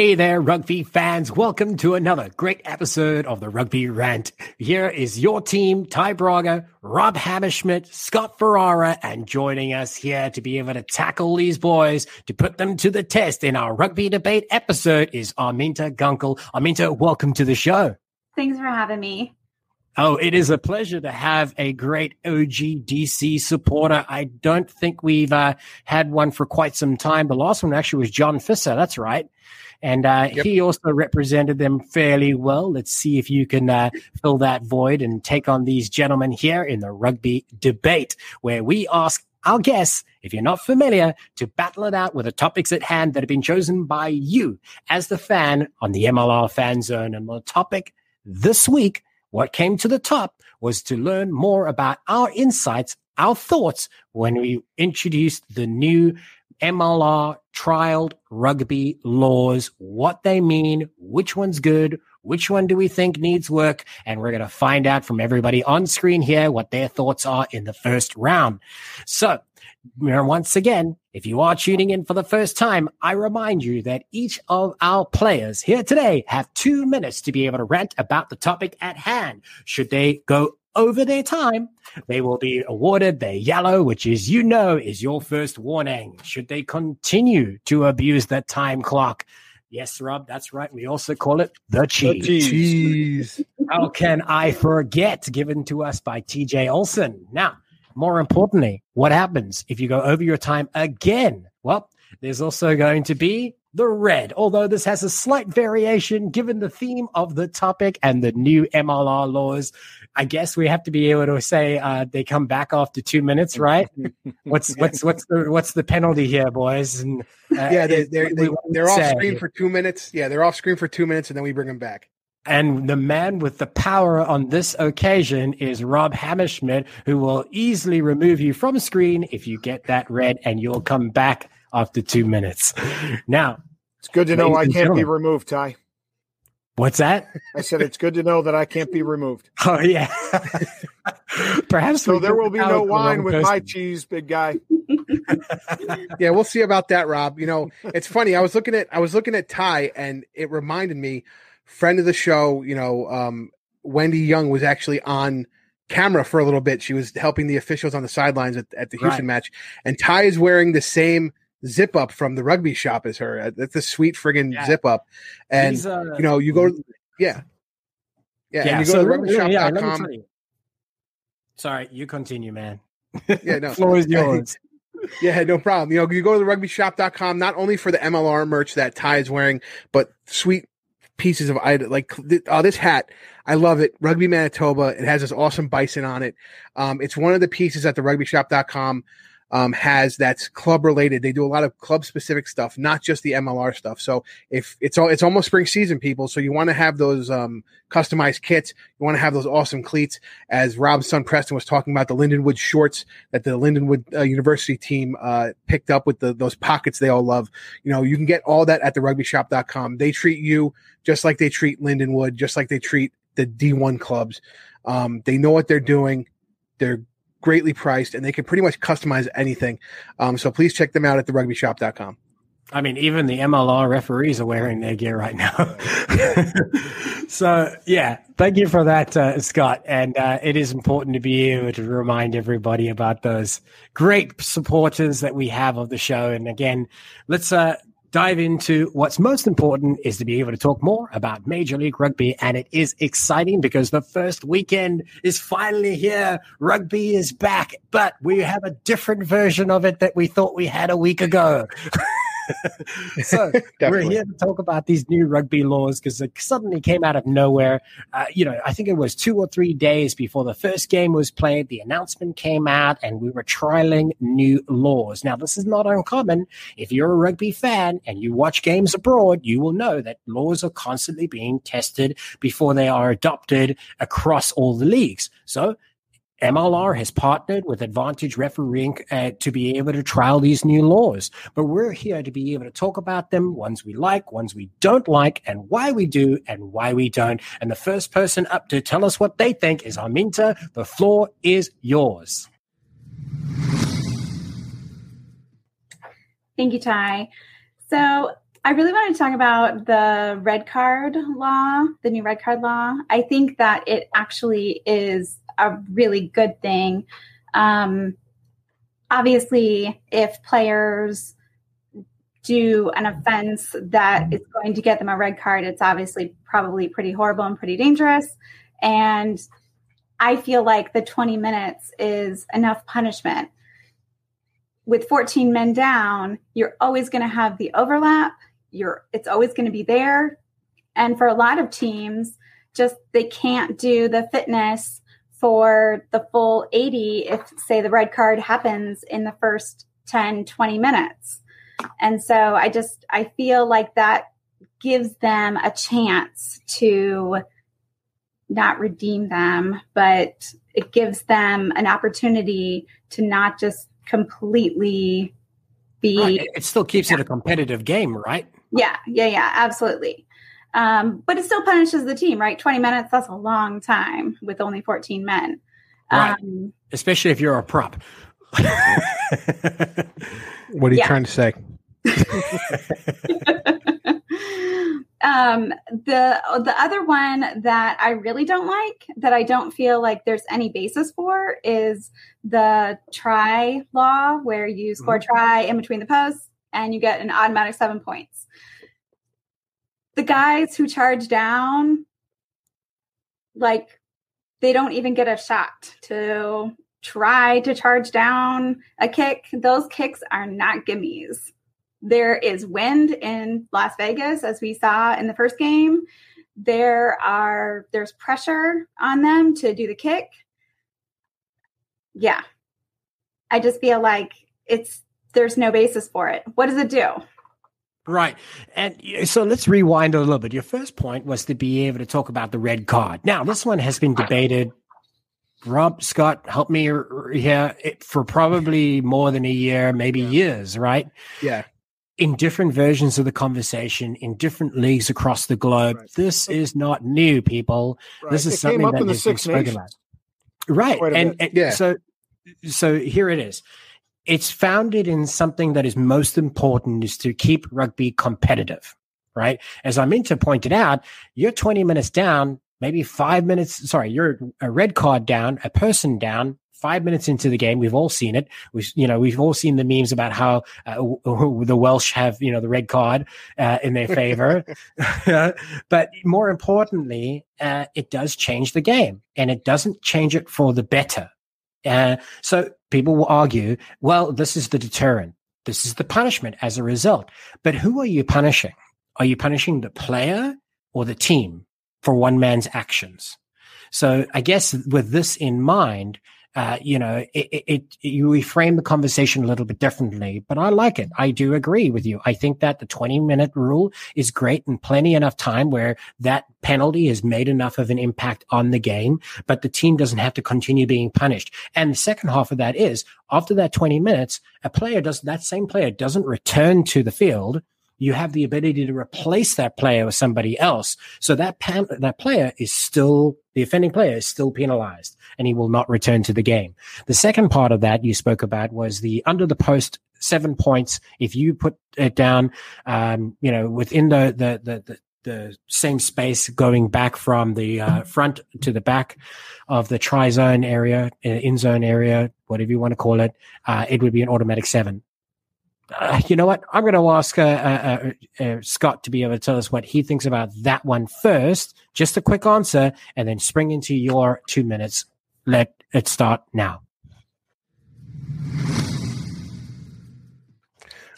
Hey there, rugby fans. Welcome to another great episode of the Rugby Rant. Here is your team, Ty Braga, Rob Hammerschmidt, Scott Ferrara, and joining us here to be able to tackle these boys, to put them to the test in our rugby debate episode is Arminta Gunkel. Arminta, welcome to the show. Thanks for having me. Oh, it is a pleasure to have a great OGDC supporter. I don't think we've uh, had one for quite some time. The last one actually was John Fisser. That's right. And uh, yep. he also represented them fairly well. Let's see if you can uh, fill that void and take on these gentlemen here in the rugby debate, where we ask our guests, if you're not familiar, to battle it out with the topics at hand that have been chosen by you as the fan on the MLR fan zone. And the topic this week, what came to the top was to learn more about our insights, our thoughts when we introduced the new MLR trialed rugby laws, what they mean, which one's good, which one do we think needs work, and we're going to find out from everybody on screen here what their thoughts are in the first round. So, once again, if you are tuning in for the first time, I remind you that each of our players here today have two minutes to be able to rant about the topic at hand. Should they go over their time, they will be awarded their yellow, which is, you know, is your first warning. Should they continue to abuse that time clock? Yes, Rob, that's right. We also call it the cheese. The cheese. How can I forget? Given to us by TJ Olson. Now, more importantly, what happens if you go over your time again? Well, there's also going to be the red, although this has a slight variation given the theme of the topic and the new MLR laws. I guess we have to be able to say uh, they come back after two minutes, right? what's what's what's the what's the penalty here, boys? And uh, yeah, they, they're they, they're off screen for two minutes. Yeah, they're off screen for two minutes, and then we bring them back. And the man with the power on this occasion is Rob Hammerschmidt, who will easily remove you from screen if you get that red, and you'll come back after two minutes. Now, it's good to know I can't be removed, Ty. What's that? I said it's good to know that I can't be removed. Oh yeah. Perhaps so. There will be no wine with person. my cheese, big guy. yeah, we'll see about that, Rob. You know, it's funny. I was looking at I was looking at Ty, and it reminded me, friend of the show. You know, um, Wendy Young was actually on camera for a little bit. She was helping the officials on the sidelines at, at the Houston right. match, and Ty is wearing the same zip up from the rugby shop is her. That's a sweet friggin' yeah. zip up. And uh, you know, you go yeah. Yeah, yeah and you go so to rugbyshop.com. Yeah, Sorry, you continue, man. Yeah, no. floor is yours. yeah, no problem. You know, you go to the rugbyshop.com not only for the MLR merch that Ty is wearing, but sweet pieces of like oh, this hat. I love it. Rugby Manitoba. It has this awesome bison on it. Um, it's one of the pieces at the rugbyshop.com um, has that's club related. They do a lot of club specific stuff, not just the MLR stuff. So if it's all, it's almost spring season, people. So you want to have those um, customized kits. You want to have those awesome cleats. As Rob's son Preston was talking about the Lindenwood shorts that the Lindenwood uh, University team uh, picked up with the, those pockets they all love. You know, you can get all that at the rugbyshop.com. They treat you just like they treat Lindenwood, just like they treat the D1 clubs. Um, they know what they're doing. They're greatly priced, and they can pretty much customize anything. Um, so please check them out at therugbyshop.com. I mean, even the MLR referees are wearing their gear right now. so, yeah, thank you for that, uh, Scott. And uh, it is important to be able to remind everybody about those great supporters that we have of the show. And again, let's uh, dive into what's most important is to be able to talk more about Major League Rugby. And it is exciting because the first weekend is finally here. Rugby is back, but we have a different version of it that we thought we had a week ago. so we're here to talk about these new rugby laws because it suddenly came out of nowhere. Uh, you know, I think it was two or three days before the first game was played. The announcement came out, and we were trialing new laws. Now, this is not uncommon. If you're a rugby fan and you watch games abroad, you will know that laws are constantly being tested before they are adopted across all the leagues. So MLR has partnered with Advantage Refereeing uh, to be able to trial these new laws. But we're here to be able to talk about them, ones we like, ones we don't like, and why we do and why we don't. And the first person up to tell us what they think is Arminta. The floor is yours. Thank you, Ty. So I really want to talk about the red card law, the new red card law. I think that it actually is a really good thing. Um, obviously, if players do an offense that is going to get them a red card, it's obviously probably pretty horrible and pretty dangerous. And I feel like the 20 minutes is enough punishment. With 14 men down, you're always going to have the overlap. You're it's always going to be there. And for a lot of teams, just they can't do the fitness for the full 80 if say the red card happens in the first 10 20 minutes. And so I just I feel like that gives them a chance to not redeem them, but it gives them an opportunity to not just completely be. Right. It still keeps yeah. it a competitive game, right? Yeah, yeah, yeah, absolutely. Um, but it still punishes the team, right? 20 minutes, that's a long time with only 14 men. Right. Um, Especially if you're a prop. what are you yeah. trying to say? um, the the other one that I really don't like, that I don't feel like there's any basis for, is the try law, where you score mm-hmm. try in between the posts and you get an automatic seven points. The guys who charge down, like they don't even get a shot to try to charge down a kick. Those kicks are not gimmies. There is wind in Las Vegas, as we saw in the first game. There are there's pressure on them to do the kick. Yeah. I just feel like it's there's no basis for it. What does it do? Right. And so let's rewind a little bit. Your first point was to be able to talk about the red card. Now, this one has been debated. Rob Scott, help me here eh, for probably more than a year, maybe yeah. years, right? Yeah in different versions of the conversation in different leagues across the globe. Right. This is not new, people. Right. This is it something that has been spoken about. Right. And, and yeah. so so here it is. It's founded in something that is most important is to keep rugby competitive. Right. As Arminta pointed out, you're 20 minutes down, maybe five minutes. Sorry, you're a red card down, a person down, five minutes into the game, we've all seen it. We, you know, we've all seen the memes about how uh, the Welsh have, you know, the red card uh, in their favor. but more importantly, uh, it does change the game, and it doesn't change it for the better. Uh, so people will argue, well, this is the deterrent. This is the punishment as a result. But who are you punishing? Are you punishing the player or the team for one man's actions? So I guess with this in mind, uh, you know, it, it, it, you reframe the conversation a little bit differently, but I like it. I do agree with you. I think that the 20 minute rule is great and plenty enough time where that penalty has made enough of an impact on the game, but the team doesn't have to continue being punished. And the second half of that is after that 20 minutes, a player does that same player doesn't return to the field you have the ability to replace that player with somebody else. So that pan- that player is still the offending player is still penalized and he will not return to the game. The second part of that you spoke about was the under the post seven points. If you put it down, um, you know, within the, the, the, the the same space going back from the uh, front to the back of the try zone area, uh, in zone area, whatever you want to call it, uh, it would be an automatic seven uh, you know what? I'm going to ask uh, uh, uh, uh, Scott to be able to tell us what he thinks about that one first. Just a quick answer, and then spring into your two minutes. Let it start now.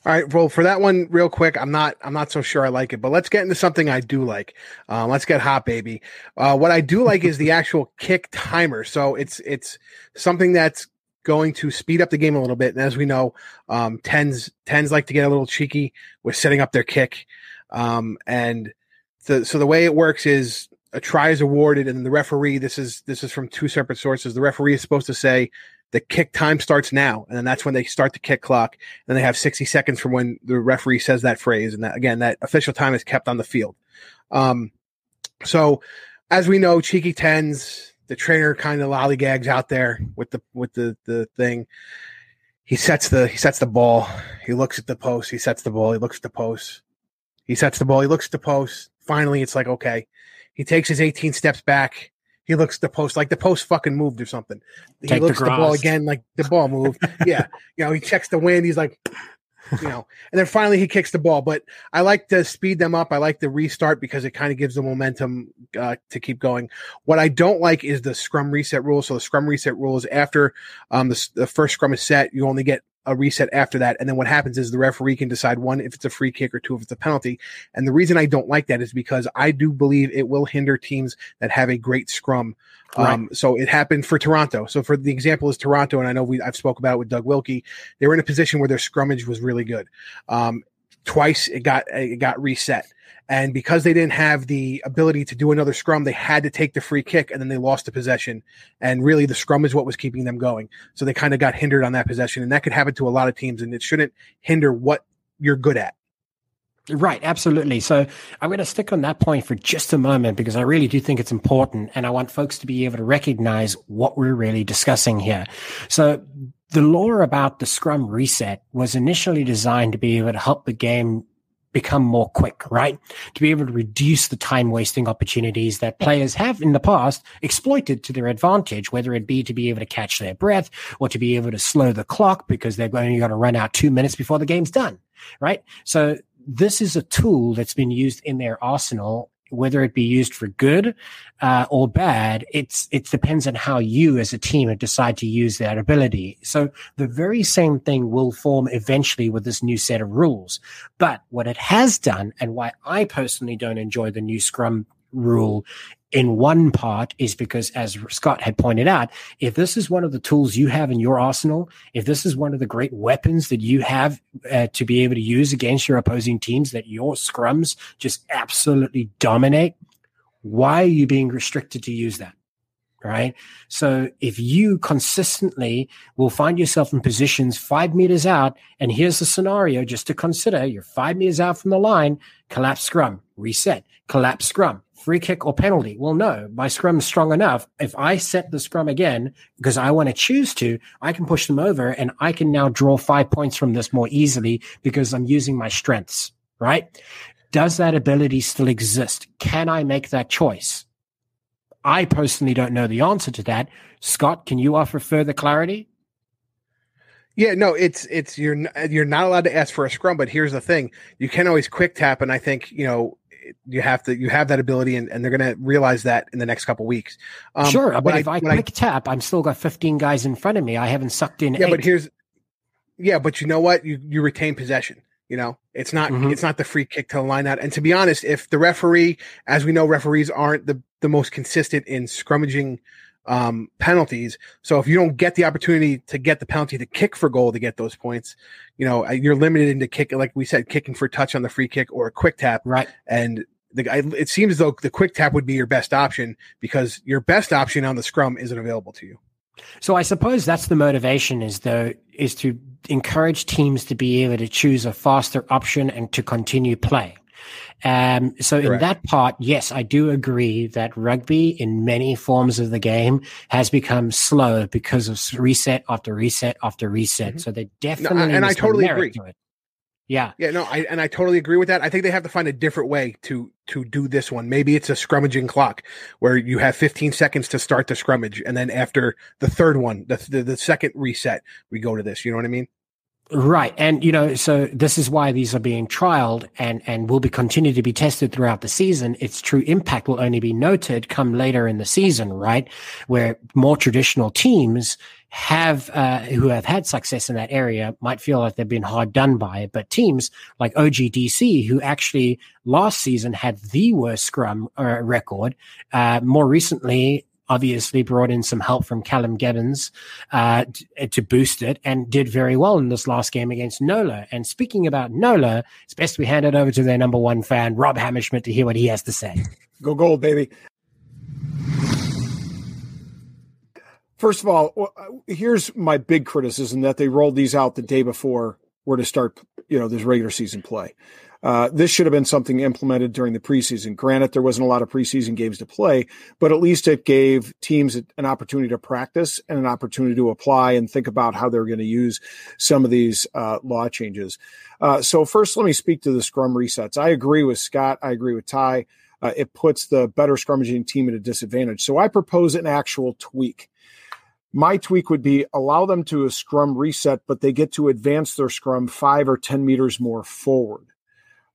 All right, well, for that one, real quick, I'm not, I'm not so sure I like it, but let's get into something I do like. Um, let's get hot, baby. Uh, what I do like is the actual kick timer. So it's, it's something that's going to speed up the game a little bit. And as we know, um, tens tens like to get a little cheeky with setting up their kick. Um, and the, so the way it works is a try is awarded, and the referee. This is this is from two separate sources. The referee is supposed to say the kick time starts now, and then that's when they start the kick clock. And they have 60 seconds from when the referee says that phrase. And that, again, that official time is kept on the field. Um, so as we know, cheeky tens the trainer kind of lollygags out there with the with the the thing. He sets the he sets the ball. He looks at the post. He sets the ball. He looks at the post. He sets the ball. He looks at the post. Finally, it's like okay. He takes his 18 steps back. He looks at the post like the post fucking moved or something. He Take looks the at the ball again like the ball moved. yeah, you know he checks the wind. He's like, you know, and then finally he kicks the ball. But I like to speed them up. I like the restart because it kind of gives the momentum uh, to keep going. What I don't like is the scrum reset rule. So the scrum reset rule is after um, the, the first scrum is set, you only get a reset after that. And then what happens is the referee can decide one, if it's a free kick or two, if it's a penalty. And the reason I don't like that is because I do believe it will hinder teams that have a great scrum. Um, so it happened for Toronto. So for the example is Toronto, and I know we I've spoke about it with Doug Wilkie. They were in a position where their scrummage was really good. Um, twice it got it got reset. And because they didn't have the ability to do another scrum, they had to take the free kick and then they lost the possession. And really the scrum is what was keeping them going. So they kind of got hindered on that possession. And that could happen to a lot of teams and it shouldn't hinder what you're good at. Right, absolutely. So I'm going to stick on that point for just a moment because I really do think it's important and I want folks to be able to recognize what we're really discussing here. So the lore about the scrum reset was initially designed to be able to help the game become more quick, right? To be able to reduce the time wasting opportunities that players have in the past exploited to their advantage, whether it be to be able to catch their breath or to be able to slow the clock because they're only going to run out two minutes before the game's done, right? So this is a tool that's been used in their arsenal whether it be used for good uh, or bad, it's it depends on how you as a team decide to use that ability. So the very same thing will form eventually with this new set of rules. But what it has done, and why I personally don't enjoy the new Scrum rule in one part is because as Scott had pointed out, if this is one of the tools you have in your arsenal, if this is one of the great weapons that you have uh, to be able to use against your opposing teams that your scrums just absolutely dominate, why are you being restricted to use that? Right. So if you consistently will find yourself in positions five meters out, and here's the scenario just to consider you're five meters out from the line, collapse scrum, reset, collapse scrum, free kick or penalty. Well, no, my scrum's strong enough. If I set the scrum again, because I want to choose to, I can push them over and I can now draw five points from this more easily because I'm using my strengths, right? Does that ability still exist? Can I make that choice? I personally don't know the answer to that. Scott, can you offer further clarity? Yeah, no, it's it's you're you're not allowed to ask for a scrum, but here's the thing: you can always quick tap, and I think you know you have to you have that ability, and, and they're going to realize that in the next couple weeks. Um, sure, but if I, when quick tap, I'm still got 15 guys in front of me. I haven't sucked in. yeah, eight. but here's yeah, but you know what? You you retain possession. You know, it's not Mhm. it's not the free kick to the line out. And to be honest, if the referee, as we know, referees aren't the the most consistent in scrummaging um, penalties. So if you don't get the opportunity to get the penalty to kick for goal to get those points, you know you're limited into kick, like we said, kicking for touch on the free kick or a quick tap. right. And the I, it seems as though the quick tap would be your best option because your best option on the scrum isn't available to you. So I suppose that's the motivation is though is to encourage teams to be able to choose a faster option and to continue play. Um, so in that part, yes, I do agree that rugby in many forms of the game has become slow because of reset after reset after reset. Mhm. So they definitely and I totally agree. to it. Yeah. Yeah, no, I and I totally agree with that. I think they have to find a different way to to do this one. Maybe it's a scrummaging clock where you have 15 seconds to start the scrummage, and then after the third one, the the, the second reset, we go to this. You know what I mean? Right. And, you know, so this is why these are being trialed and, and will be continue to be tested throughout the season. Its true impact will only be noted come later in the season, right? Where more traditional teams have, uh, who have had success in that area might feel like they've been hard done by. But teams like OGDC, who actually last season had the worst scrum uh, record, uh, more recently, obviously brought in some help from Callum Gibbons uh, t- to boost it and did very well in this last game against Nola. And speaking about Nola, it's best we hand it over to their number one fan, Rob Hammerschmidt, to hear what he has to say. Go gold, baby. First of all, uh, here's my big criticism that they rolled these out the day before we're to start, you know, this regular season play. Uh, this should have been something implemented during the preseason. Granted, there wasn't a lot of preseason games to play, but at least it gave teams an opportunity to practice and an opportunity to apply and think about how they're going to use some of these uh, law changes. Uh, so, first, let me speak to the scrum resets. I agree with Scott. I agree with Ty. Uh, it puts the better scrummaging team at a disadvantage. So, I propose an actual tweak. My tweak would be allow them to a scrum reset, but they get to advance their scrum five or 10 meters more forward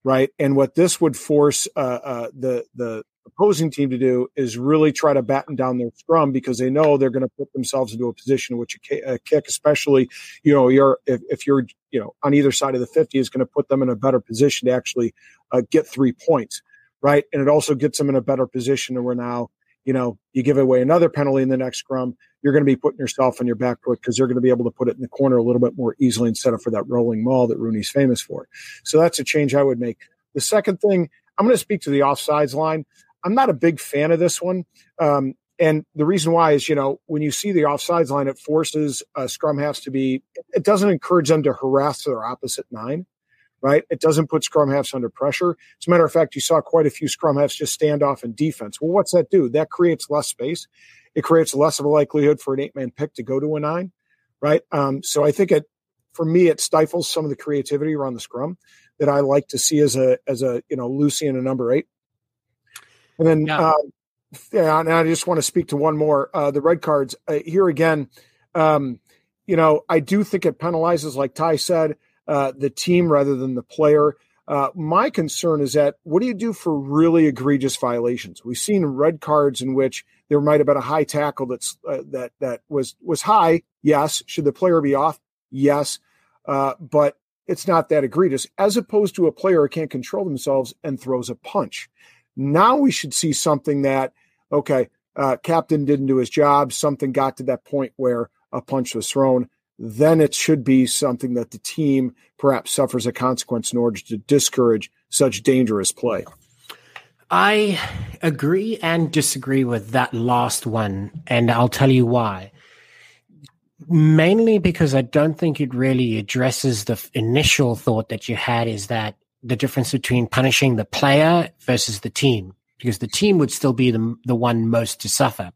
right? And what this would force uh, uh, the the opposing team to do is really try to batten down their scrum because they know they're going to put themselves into a position in which a kick, especially you know, you're if, if you're you know on either side of the fifty, is going to put them in a better position to actually uh, get three points, right? And it also gets them in a better position where now you know, you give away another penalty in the next scrum, you're going to be putting yourself on your back foot because they're going to be able to put it in the corner a little bit more easily instead of for that rolling maul that RUNY's famous for. So that's a change I would make. The second thing, I'm going to speak to the offsides line. I'm not a big fan of this one. Um, and the reason why is, you know, when you see the offsides line, it forces uh, scrum halves to be, it doesn't encourage them to harass their opposite nine right? It doesn't put scrum halves under pressure. As a matter of fact, you saw quite a few scrum halves just stand off in defense. Well, what's that do? That creates less space. It creates less of a likelihood for an eight man pick to go to a nine, right? Um, so I think it, for me, it stifles some of the creativity around the scrum that I like to see as a as a you know loosie and a number eight. And then yeah, uh, yeah and I just want to speak to one more uh, the red cards uh, here again. Um, you know, I do think it penalizes, like Ty said, uh, the team rather than the player. Uh, my concern is that what do you do for really egregious violations? We've seen red cards in which there might have been a high tackle that's uh, that that was was high. Yes, should the player be off? Yes, uh, but it's not that egregious. As opposed to a player who can't control themselves and throws a punch. Now we should see something that okay, uh, captain didn't do his job. Something got to that point where a punch was thrown then it should be something that the team perhaps suffers a consequence in order to discourage such dangerous play. I agree and disagree with that last one, and I'll tell you why. Mainly because I don't think it really addresses the initial thought that you had is that the difference between punishing the player versus the team, because the team would still be the, the one most to suffer.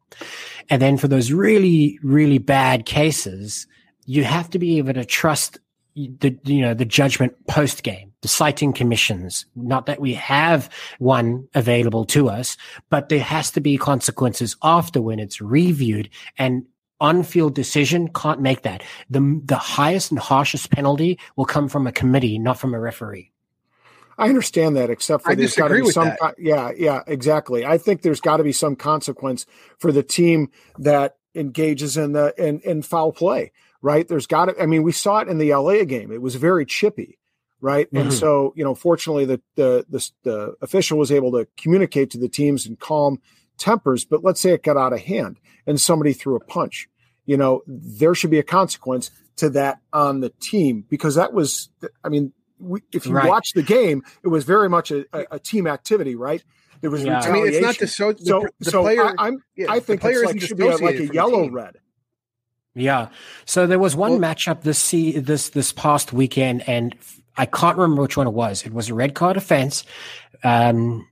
And then for those really, really bad cases, you have to be able to trust the you know the judgment post game the citing commissions. Not that we have one available to us but there has to be consequences after when it's reviewed. And on-field decision can't make that. The the highest and harshest penalty will come from a committee not from a referee. I understand that, except for I there's got to be some. yeah, yeah, exactly. I think there's got to be some consequence for the team that engages in the in, in foul play right? There's got to, I mean, we saw it in the LA game. It was very chippy, right? Mm-hmm. And so, you know, fortunately, the, the, the, the official was able to communicate to the teams and calm tempers. But let's say it got out of hand and somebody threw a punch. You know, there should be a consequence to that on the team because that was, I mean, we, if you right. watch the game, it was very much a, a, a team activity, right? There was yeah. I mean, it's not the so the, so, the so player. I, am yeah, I think it's like, should be a, like a yellow red. Yeah. So there was one well, matchup this see this this past weekend, and I can't remember which one it was. It was a red card offense. Um,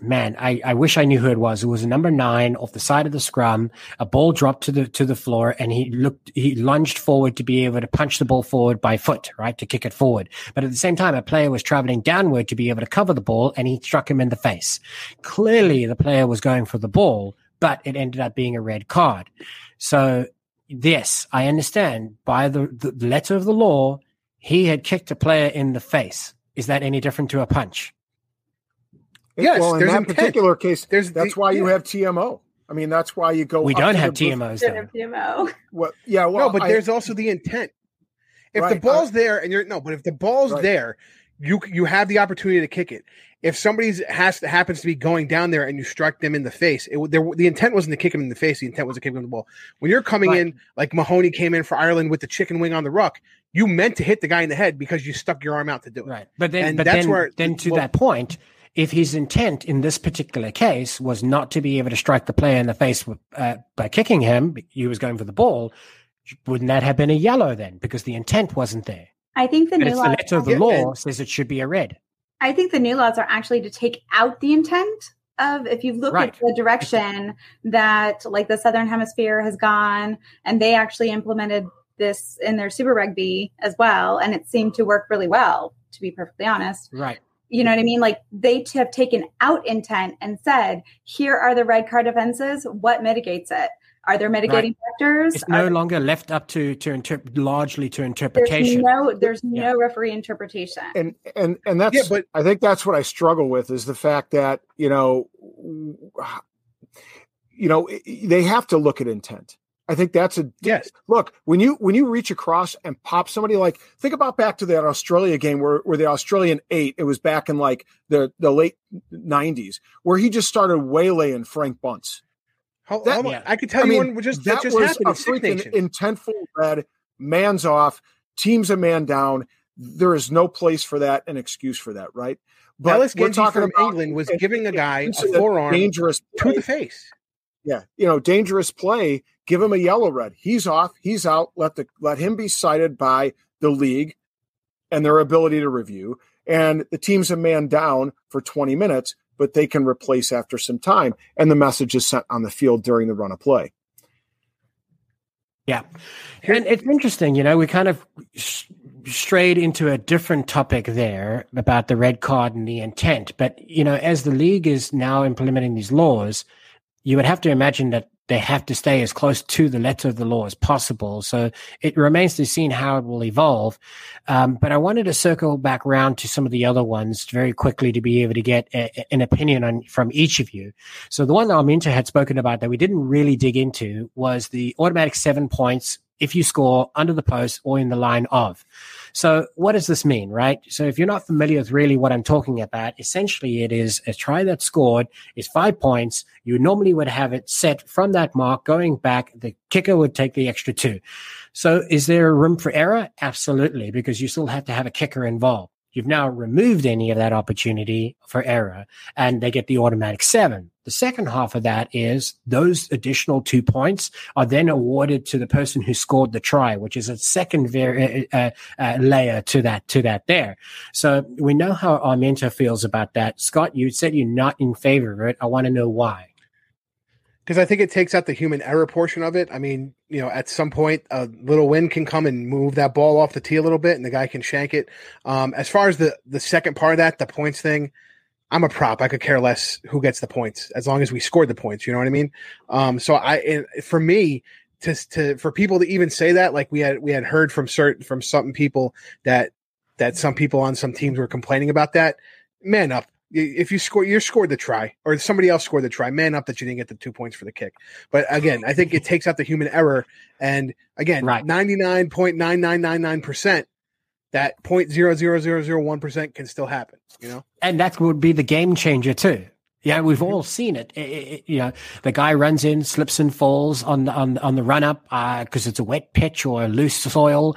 man, I, I wish I knew who it was. It was a number nine off the side of the scrum. A ball dropped to the to the floor, and he looked he lunged forward to be able to punch the ball forward by foot, right, to kick it forward. But at the same time, a player was traveling downward to be able to cover the ball, and he struck him in the face. Clearly, the player was going for the ball, but it ended up being a red card. So yes, I understand by the, the letter of the law, he had kicked a player in the face. Is that any different to a punch? Yes, well, in that intent. particular case, there's that's the, why you have TMO. I mean, that's why you go. We don't have TMOs. Have TMO. Well, yeah, well, no, but I, there's also the intent. If right, the ball's I, there and you're no, but if the ball's right. there, you you have the opportunity to kick it if somebody's has to, happens to be going down there and you strike them in the face, it, there, the intent wasn't to kick him in the face. The intent was to kick him in the ball. When you're coming right. in, like Mahoney came in for Ireland with the chicken wing on the ruck, you meant to hit the guy in the head because you stuck your arm out to do it. Right. But then, and but that's then, where, then to well, that point, if his intent in this particular case was not to be able to strike the player in the face with, uh, by kicking him, he was going for the ball. Wouldn't that have been a yellow then? Because the intent wasn't there. I think the But new it's the letter of the law says it should be a red. I think the new laws are actually to take out the intent of if you look Right. at the direction that like the southern hemisphere has gone and they actually implemented this in their super rugby as well and it seemed to work really well to be perfectly honest Right. you know what i mean like they have taken out intent and said here are the red card offenses what mitigates it are there mitigating factors It's Are no there- longer left up to to interpret largely to interpretation. there's interpretation. no there's Yeah. no referee interpretation and and and that's Yeah, but- I think that's what I struggle with is the fact that you know you know they have to look at intent. I think that's a Yes. look when you when you reach across and pop somebody like think about back to that Australia game where where the Australian eight it was back in like the the late nineties where he just started waylaying Frank Bunce. Hold, That- hold on. Yeah. I could tell I you mean, one just that that just was happened a in Six freaking intentful red, man's off, teams a man down. There is no place for that, an excuse for that, right? Ellis we're Genge talking from about England was an- giving a guy a forearm dangerous to the face. Yeah, you know, dangerous play. Give him a yellow red. He's off. He's out. Let the let him be cited by the league and their ability to review. And the team's a man down for 20 minutes, but they can replace after some time. And the message is sent on the field during the run of play. Yeah. And it's interesting, you know, we kind of strayed into a different topic there about the red card and the intent. But, you know, as the league is now implementing these laws, you would have to imagine that they have to stay as close to the letter of the law as possible. So it remains to be seen how it will evolve. Um, but I wanted to circle back around to some of the other ones very quickly to be able to get a, an opinion on from each of you. So the one Arminta had spoken about that we didn't really dig into was the automatic seven points if you score under the post or in the line of. So what does this mean, right? So if you're not familiar with really what I'm talking about, essentially it is a try that scored is five points. You normally would have it set from that mark going back. The kicker would take the extra two. So is there a room for error? Absolutely, because you still have to have a kicker involved. You've now removed any of that opportunity for error and they get the automatic seven. The second half of that is those additional two points are then awarded to the person who scored the try, which is a second very, uh, uh, layer to that, to that there. So we know how Arminta feels about that. Scott, you said you're not in favor of it. I want to know why. because I think it takes out the human error portion of it. I mean, you know, at some point, a little wind can come and move that ball off the tee a little bit, and the guy can shank it. Um, as far as the the second part of that, the points thing, I'm a prop. I could care less who gets the points as long as we scored the points. You know what I mean? Um, so I, and for me, to to for people to even say that, like we had we had heard from certain from some people that that some people on some teams were complaining about that. Man up. If you score, you scored the try, or somebody else scored the try. Man up that you didn't get the two points for the kick. But again, I think it takes out the human error. And again, ninety nine point nine nine nine nine percent, that point zero zero zero zero one percent can still happen. You know, And that would be the game changer too. Yeah, we've all seen it. I- I- I- you know, the guy runs in, slips and falls on on on the run up because uh, it's a wet pitch or a loose soil.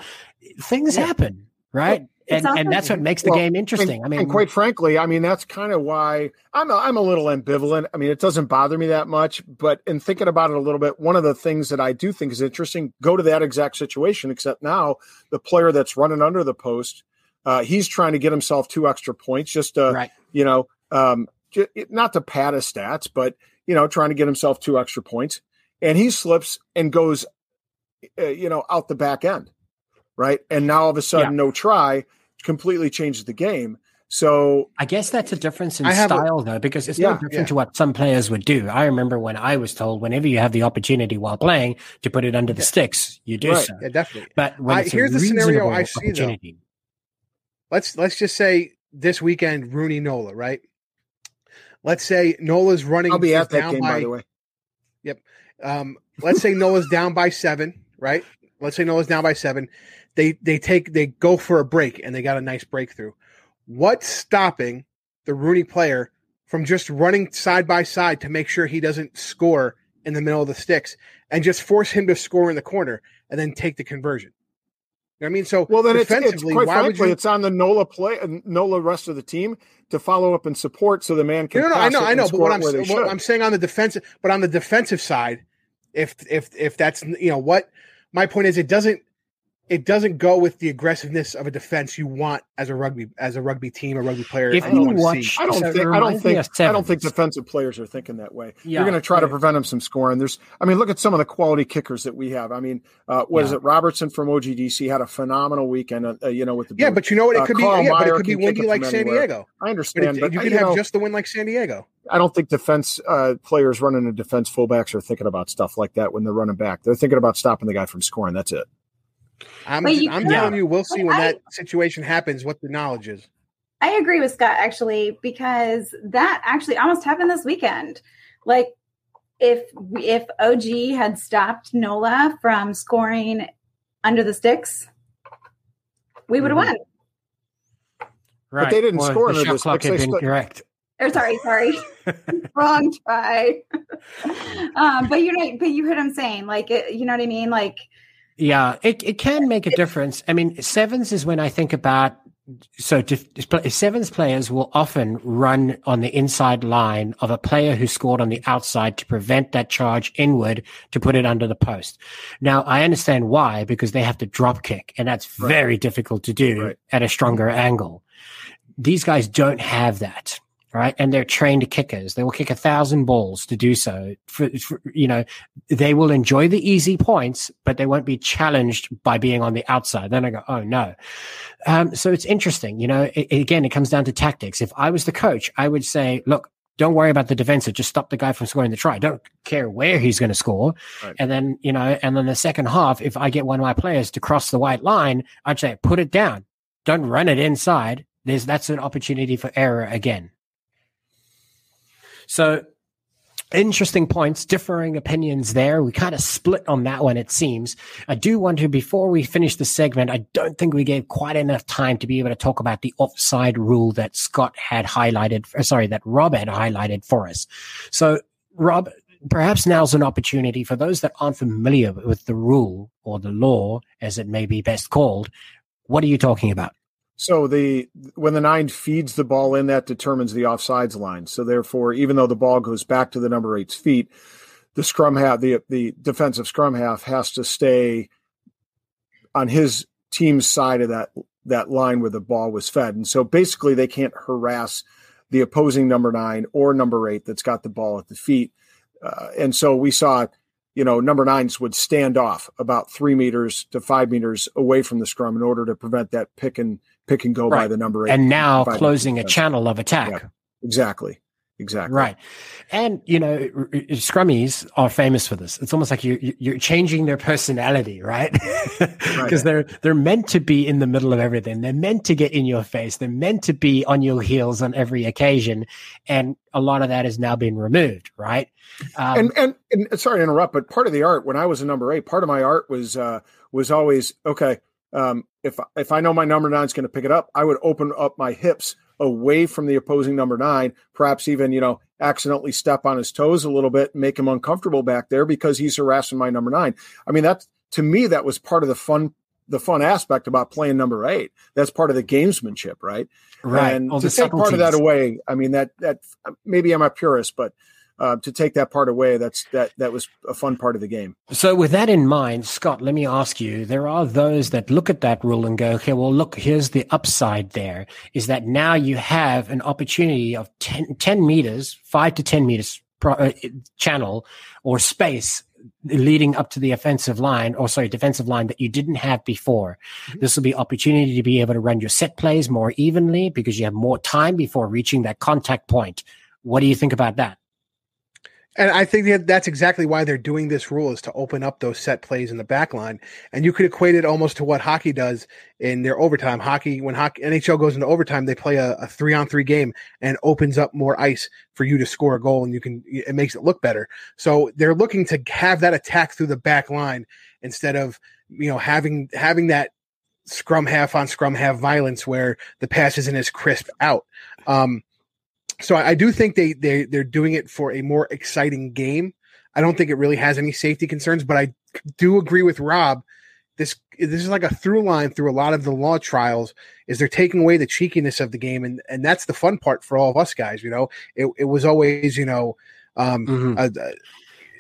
Things Yeah. happen, right? It's And and that's what makes the Well, game interesting. And, I mean, and quite frankly, I mean that's kind of why I'm a, I'm a little ambivalent. I mean, it doesn't bother me that much, but in thinking about it a little bit, one of the things that I do think is interesting, go to that exact situation, except now the player that's running under the post, uh, he's trying to get himself two extra points, just to right. you know, um, not to pad his stats, but you know, trying to get himself two extra points, and he slips and goes, uh, you know, out the back end, right? And now all of a sudden, no try completely changes the game. So I guess that's a difference in I have a- style, though, because it's Yeah, no different yeah. to what some players would do. I remember when I was told, whenever you have the opportunity while playing to put it under the sticks, you do Right. so. yeah, definitely. But when I- it's a here's the scenario I see, though. opportunity, let's let's just say this weekend RUNY Nola, right? Let's say Nola's running. I'll be is at that down game, by the way. Yep. Um, let's say Nola's down by seven, right? Let's say Nola's down by seven. They they take they go for a break and they got a nice breakthrough. What's stopping the RUNY player from just running side by side to make sure he doesn't score in the middle of the sticks and just force him to score in the corner and then take the conversion? You know what I mean? So Well, then it's, it's defensively, quite why would frankly, you? it's on the Nola play, uh, Nola rest of the team to follow up and support, so the man can. No, no, I know, I know, but what I'm what. I'm saying on the defensive, but on the defensive side, if if if that's you know what my point is, it doesn't it doesn't go with the aggressiveness of a defense you want as a rugby as a rugby team or rugby player. If you wanna see. watch- I don't So think I don't think I don't think defensive players are thinking that way. Yeah, You're going to try to prevent them from scoring. There's, I mean, look at some of the quality kickers that we have. I mean, uh, what is Yeah. it? Robertson from OGDC had a phenomenal weekend. Uh, uh, you know, with the yeah, boot. but you know what? It Uh, could be Carl yeah, but it could be can windy like San anywhere. Diego. I But understand, it, but, you uh, could have know, just the win like San Diego. I don't think defense uh, players running a defense fullbacks are thinking about stuff like that when they're running back. They're thinking about stopping the guy from scoring. That's it. I'm, But you I'm could- telling you, we'll see when I- that situation happens what the knowledge is. I agree with Scott actually because that actually almost happened this weekend. Like if if OG had stopped Nola from scoring under the sticks, we would have Mhm. won. Right. they didn't Well, score the under shot this, clock had they been correct. Or sorry, sorry, wrong try. um, but you know, but you heard him saying like, it, you know what I mean? Like, Yeah, it, it can make a difference. I mean, sevens is when I think about so sevens players will often run on the inside line of a player who scored on the outside to prevent that charge inward to put it under the post. Now, I understand why because they have to drop kick, and that's Right. very difficult to do Right. at a stronger angle. These guys don't have that. Right. And they're trained kickers. They will kick a thousand balls to do so. For, for, you know, they will enjoy the easy points, but they won't be challenged by being on the outside. Then I go, oh no. Um, so it's interesting. You know, it, again, it comes down to tactics. If I was the coach, I would say, look, don't worry about the defensive. Just stop the guy from scoring the try. Don't care where he's going to score. Right. And then, you know, and then the second half, if I get one of my players to cross the white line, I'd say, put it down. Don't run it inside. There's, that's an opportunity for error again. So interesting points, differing opinions there. We kind of split on that one, it seems. I do want to, before we finish the segment, I don't think we gave quite enough time to be able to talk about the offside rule that Scott had highlighted, uh, sorry, that Rob had highlighted for us. So, Rob, perhaps now's an opportunity for those that aren't familiar with the rule or the law, as it may be best called. What are you talking about? So the when the nine feeds the ball in, that determines the offsides line. So therefore, even though the ball goes back to the number eight's feet, the scrum half, the the defensive scrum half, has to stay on his team's side of that that line where the ball was fed. And so basically, they can't harass the opposing number nine or number eight that's got the ball at the feet. Uh, and so we saw, you know, number nines would stand off about three meters to five meters away from the scrum in order to prevent that pick and pick and go by the number eight. And now closing a channel of attack. Yeah. Exactly. Exactly. Right. And, you know, scrummies are famous for this. It's almost like you, you- you're changing their personality, right? Because they're, they're meant to be in the middle of everything. They're meant to get in your face. They're meant to be on your heels on every occasion. And a lot of that has now been removed, right? Um, and, and and sorry to interrupt, but part of the art when I was a number eight, part of my art was uh was always okay. Um, if if I know my number nine is going to pick it up, I would open up my hips away from the opposing number nine, perhaps even you know accidentally step on his toes a little bit, make him uncomfortable back there because he's harassing my number nine. I mean that to me that was part of the fun the fun aspect about playing number eight. That's part of the gamesmanship, right? right. And All to take part of that away, I mean that that maybe I'm a purist, but uh, to take that part away, that's that that was a fun part of the game. So, with that in mind, Scott, let me ask you there are those that look at that rule and go, okay, well, look, here's the upside there is that now you have an opportunity of 10, 10 meters, five to 10 meters pro, uh, channel or space leading up to the offensive line or sorry defensive line that you didn't have before. This will be opportunity to be able to run your set plays more evenly because you have more time before reaching that contact point. What do you think about that And I think that that's exactly why they're doing this rule is to open up those set plays in the back line. And you could equate it almost to what hockey does in their overtime. Hockey, when hockey, NHL goes into overtime, they play a, a three on three game and opens up more ice for you to score a goal and you can, it makes it look better. So they're looking to have that attack through the back line instead of, you know, having, having that scrum half on scrum half violence where the pass isn't as crisp out. Um, so I, I do think they they they're doing it for a more exciting game. I don't think it really has any safety concerns, but I do agree with Rob. This this is like a through line through a lot of the law trials. Is they're taking away the cheekiness of the game, and and that's the fun part for all of us guys. You know, it it was always you know um, Mhm. a-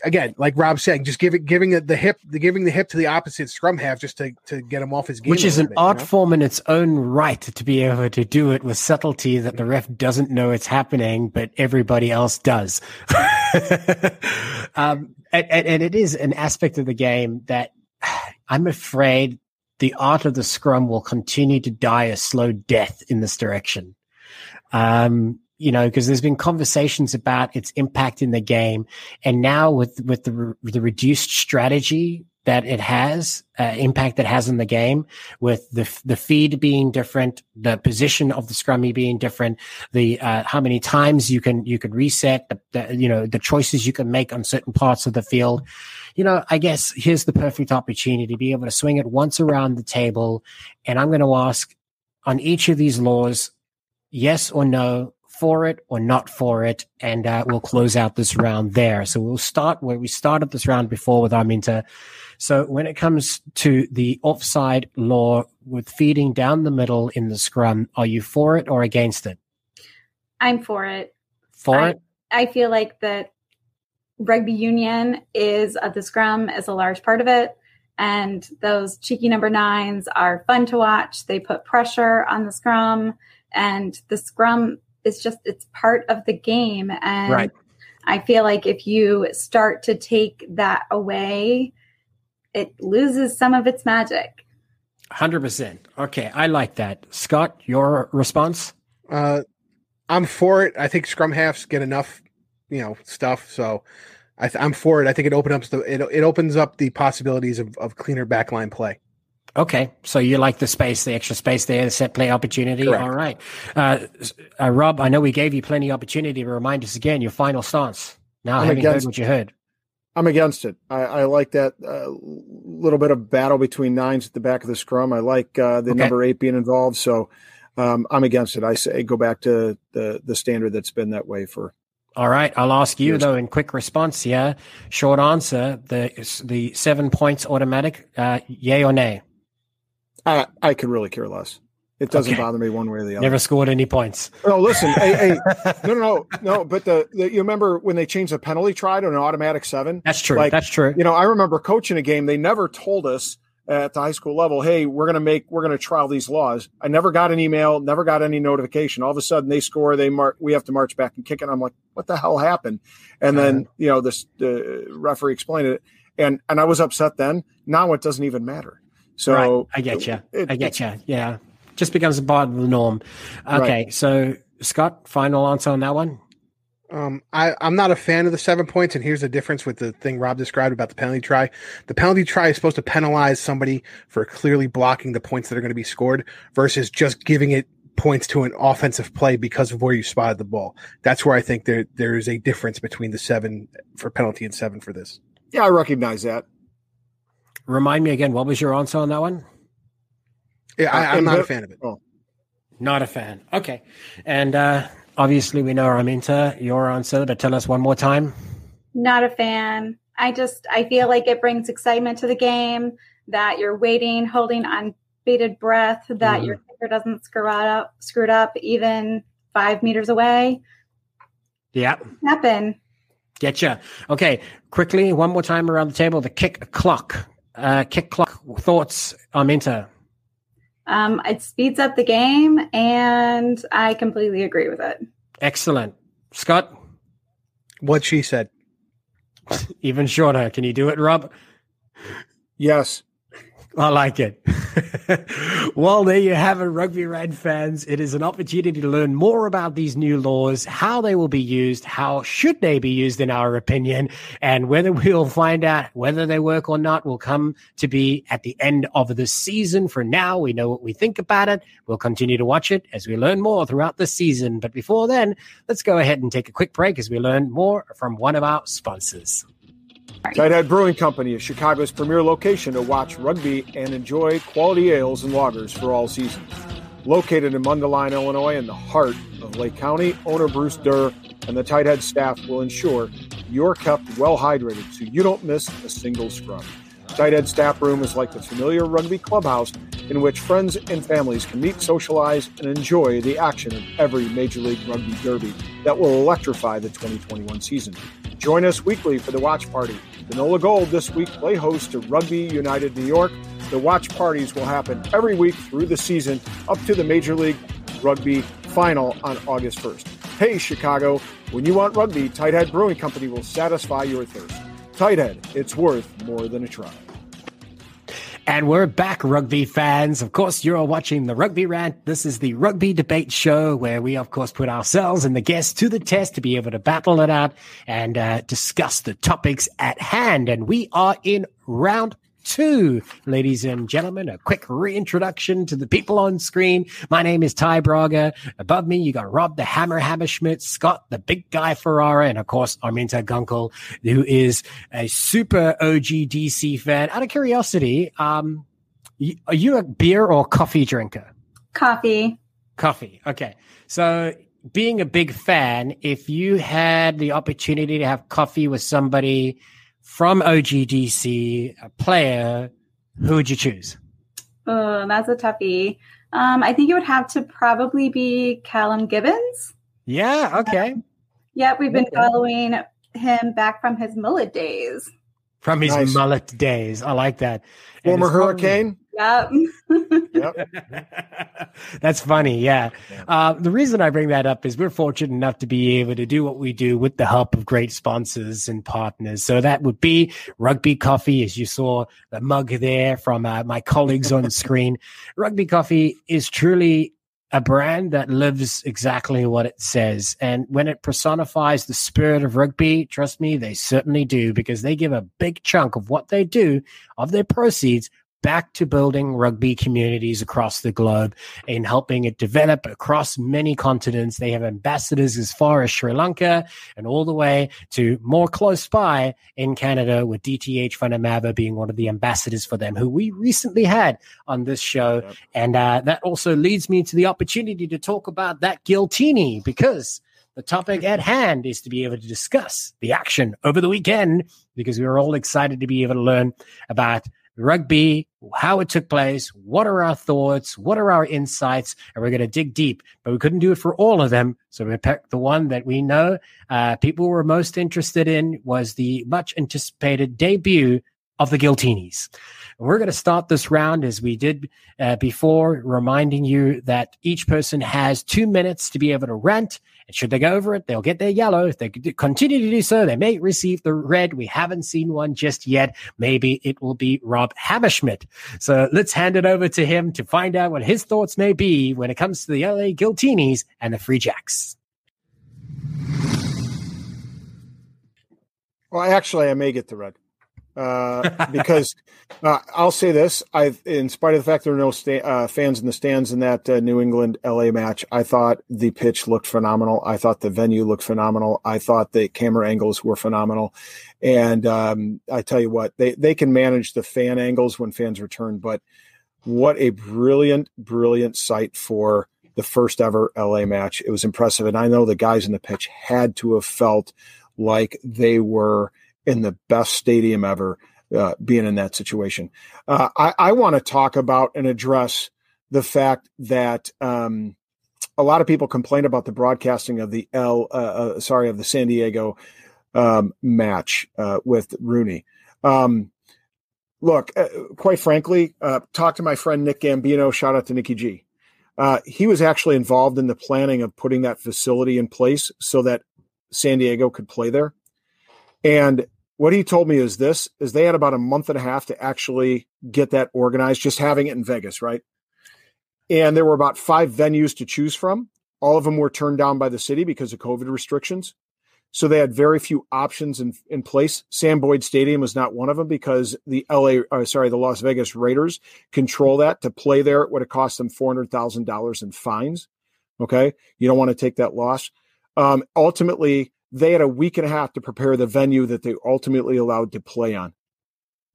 again, like Rob said, just giving giving the hip, the giving the hip to the opposite scrum half just to to get him off his game, which is an bit, art you know? form in its own right to be able to do it with subtlety that the ref doesn't know it's happening, but everybody else does. um, and, and it is an aspect of the game that I'm afraid the art of the scrum will continue to die a slow death in this direction. Um, you know, because there's been conversations about its impact in the game, and now with with the the reduced strategy that it has, uh, impact that has in the game, with the the feed being different, the position of the scrummy being different, the uh, how many times you can you can reset, the, the you know the choices you can make on certain parts of the field. You know, I guess here's the perfect opportunity to be able to swing it once around the table, and I'm going to ask on each of these laws, yes or no, for it or not for it, and uh, we'll close out this round there. So we'll start where we started this round before with Arminta. So when it comes to the offside law with feeding down the middle in the scrum, are you for it or against it? I'm for it. For I, it? I feel like that rugby union is uh, the scrum is a large part of it. And those cheeky number nines are fun to watch. They put pressure on the scrum, and the scrum is just it's part of the game. And Right. I feel like if you start to take that away, it loses some of its magic. 100%. Okay, I like that. Scott, your response? Uh, I'm for it. I think scrum halves get enough, you know, stuff. So I th- I'm for it. I think it opens up the it, it opens up the possibilities of, of cleaner backline play. Okay, so you like the space, the extra space there, the set play opportunity. Correct. All right. Uh, uh, Rob, I know we gave you plenty of opportunity to remind us again your final stance. Now, I'm having heard against- what you heard. I'm against it. I, I like that uh, little bit of battle between nines at the back of the scrum. I like uh, the Okay. number eight being involved. So um, I'm against it. I say go back to the the standard that's been that way for. All right, I'll ask you though in quick response here. Short answer: the the seven points automatic, uh, yay or nay? I I could really care less. It doesn't Okay. bother me one way or the other. Never scored any points. No, listen, hey, hey, no, no, no, no. But the, the you remember when they changed the penalty try to an automatic seven? That's true. Like, That's true. You know, I remember coaching a game. They never told us at the high school level, "Hey, we're going to make, we're going to trial these laws." I never got an email, never got any notification. All of a sudden, they score. They mark. We have to march back and kick it. I'm like, "What the hell happened?" And then uh-huh. you know, this the referee explained it, and and I was upset then. Now it doesn't even matter. So right. I get you. it- I get you. Yeah, just becomes a part of the norm. Okay, so Scott, final answer on that one. Um, I, I'm not a fan of the seven points, and here's the difference with the thing Rob described about the penalty try. The penalty try is supposed to penalize somebody for clearly blocking the points that are going to be scored versus just giving it points to an offensive play because of where you spotted the ball. That's where I think there there is a difference between the seven for penalty and seven for this. yeah, I recognize that. Remind me again. What was your answer on that one? Yeah, I, I'm not a fan of it. Not a fan. Okay, and uh, obviously we know Arminta, your answer, but tell us one more time. Not a fan. I just I feel like it brings excitement to the game that you're waiting, holding on bated breath, that Mhm. your kicker doesn't screw up, screwed up even five meters away. Yeah. Happen. Getcha. Okay, quickly, one more time around the table. The kick clock. Uh, kick clock thoughts, Arminta. Um, it speeds up the game, and I completely agree with it. Excellent. Scott, What she said. even shorter. Can you do it, Rob? Yes. I like it. well, there you have it, Rugby Red fans. It is an opportunity to learn more about these new laws, how they will be used, how should they be used, in our opinion, and whether we'll find out whether they work or not will come to be at the end of the season. For now, we know what we think about it. We'll continue to watch it as we learn more throughout the season. But before then, let's go ahead and take a quick break as we learn more from one of our sponsors. Tighthead Brewing Company is Chicago's premier location to watch rugby and enjoy quality ales and lagers for all seasons. Located in Mundelein, Illinois, in the heart of Lake County, owner Bruce Durr and the Tighthead staff will ensure you're kept well hydrated so you don't miss a single scrum. Tighthead Staff Room is like the familiar rugby clubhouse in which friends and families can meet, socialize, and enjoy the action of every Major League Rugby Derby that will electrify the 2021 season. Join us weekly for the watch party. The NOLA Gold this week play host to Rugby United New York. The watch parties will happen every week through the season up to the Major League Rugby final on August 1st. Hey, Chicago, when you want rugby, Tighthead Brewing Company will satisfy your thirst. Tighthead, it's worth more than a try. And we're back, rugby fans. Of course, you're watching the Rugby Rant. This is the rugby debate show where we, of course, put ourselves and the guests to the test to be able to battle it out and uh, discuss the topics at hand. And we are in round two, ladies and gentlemen. A quick reintroduction to the people on screen. My name is Ty Braga. Above me, you got Rob the Hammer Hammerschmidt, Scott the Big Guy Ferrara, and of course, Arminta Gunkel, who is a super OG DC fan. Out of curiosity, um, are you a beer or coffee drinker? Coffee. Coffee. Okay. So being a big fan, if you had the opportunity to have coffee with somebody from OGDC, a player, who would you choose? Oh, that's a toughie. Um, I think it would have to probably be Callum Gibbins. Yeah, okay. Yeah, we've been okay. following him back from his mullet days. From his nice. mullet days. I like that. Former Hurricane? Yep. yep. That's funny. Yeah. Uh, the reason I bring that up is we're fortunate enough to be able to do what we do with the help of great sponsors and partners. So that would be Rugby Coffee, as you saw the mug there from uh, my colleagues on the screen. Rugby Coffee is truly a brand that lives exactly what it says. And when it personifies the spirit of rugby, trust me, they certainly do because they give a big chunk of what they do, of their proceeds, back to building rugby communities across the globe and helping it develop across many continents. They have ambassadors as far as Sri Lanka and all the way to more close by in Canada with DTH van der Merwe being one of the ambassadors for them, who we recently had on this show. Yep. And uh, that also leads me to the opportunity to talk about that Giltini because the topic at hand is to be able to discuss the action over the weekend because we are all excited to be able to learn about rugby, how it took place, what are our thoughts, what are our insights, and we're going to dig deep. But we couldn't do it for all of them, so we picked the one that we know uh, people were most interested in was the much anticipated debut of the Giltinis. And we're going to start this round as we did uh, before, reminding you that each person has two minutes to be able to rant and should they go over it, they'll get their yellow. If they continue to do so, they may receive the red. We haven't seen one just yet. Maybe it will be Rob Hammerschmidt. So let's hand it over to him to find out what his thoughts may be when it comes to the LA Giltinis and the Free Jacks. Well, actually, I may get the red uh, because uh, I'll say this: I, in spite of the fact there were no sta- uh, fans in the stands in that uh, New England LA match, I thought the pitch looked phenomenal. I thought the venue looked phenomenal. I thought the camera angles were phenomenal. And um, I tell you what, they they can manage the fan angles when fans return, but what a brilliant, brilliant sight for the first ever LA match. It was impressive, and I know the guys in the pitch had to have felt like they were in the best stadium ever, uh, being in that situation. Uh, I, I want to talk about and address the fact that um, a lot of people complain about the broadcasting of the L, uh, uh sorry, of the San Diego um, match uh, with RUNY. Um, look, uh, quite frankly, talk to my friend Nick Gambino. Shout out to Nikki G. he was actually involved in the planning of putting that facility in place so that San Diego could play there. And what he told me is this is they had about a month and a half to actually get that organized, just having it in Vegas, right? And there were about five venues to choose from. All of them were turned down by the city because of COVID restrictions. So they had very few options in, in place. Sam Boyd Stadium was not one of them because the LA, uh, sorry, the Las Vegas Raiders control that. To play there, it would have cost them $400,000 in fines. Okay. You don't want to take that loss. Um, ultimately, they had a week and a half to prepare the venue that they ultimately allowed to play on.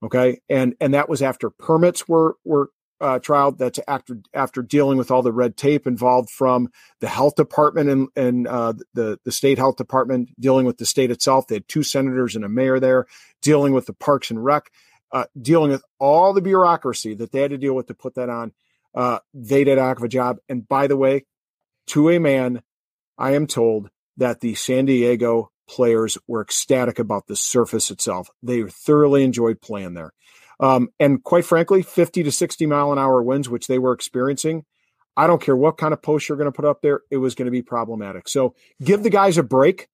Okay, and and that was after permits were were uh, trialed. That's after after dealing with all the red tape involved from the health department and and uh, the the state health department dealing with the state itself. They had two senators and a mayor there dealing with the Parks and Rec, uh, dealing with all the bureaucracy that they had to deal with to put that on. Uh, they did a heck of a job. And by the way, to a man, I am told that the San Diego players were ecstatic about the surface itself. They thoroughly enjoyed playing there. Um, and quite frankly, 50 to 60 mile an hour winds, which they were experiencing, I don't care what kind of post you're going to put up there, it was going to be problematic. So give the guys a break.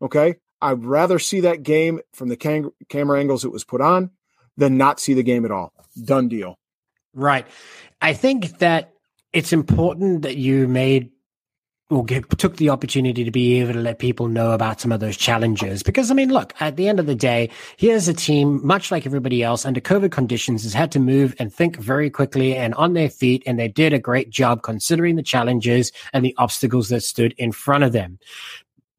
Okay. I'd rather see that game from the cam- camera angles it was put on than not see the game at all. Done deal. Right. I think that it's important that you made or get, took the opportunity to be able to let people know about some of those challenges. Because I mean, look, at the end of the day, here's a team, much like everybody else under COVID conditions, has had to move and think very quickly and on their feet. And they did a great job considering the challenges and the obstacles that stood in front of them.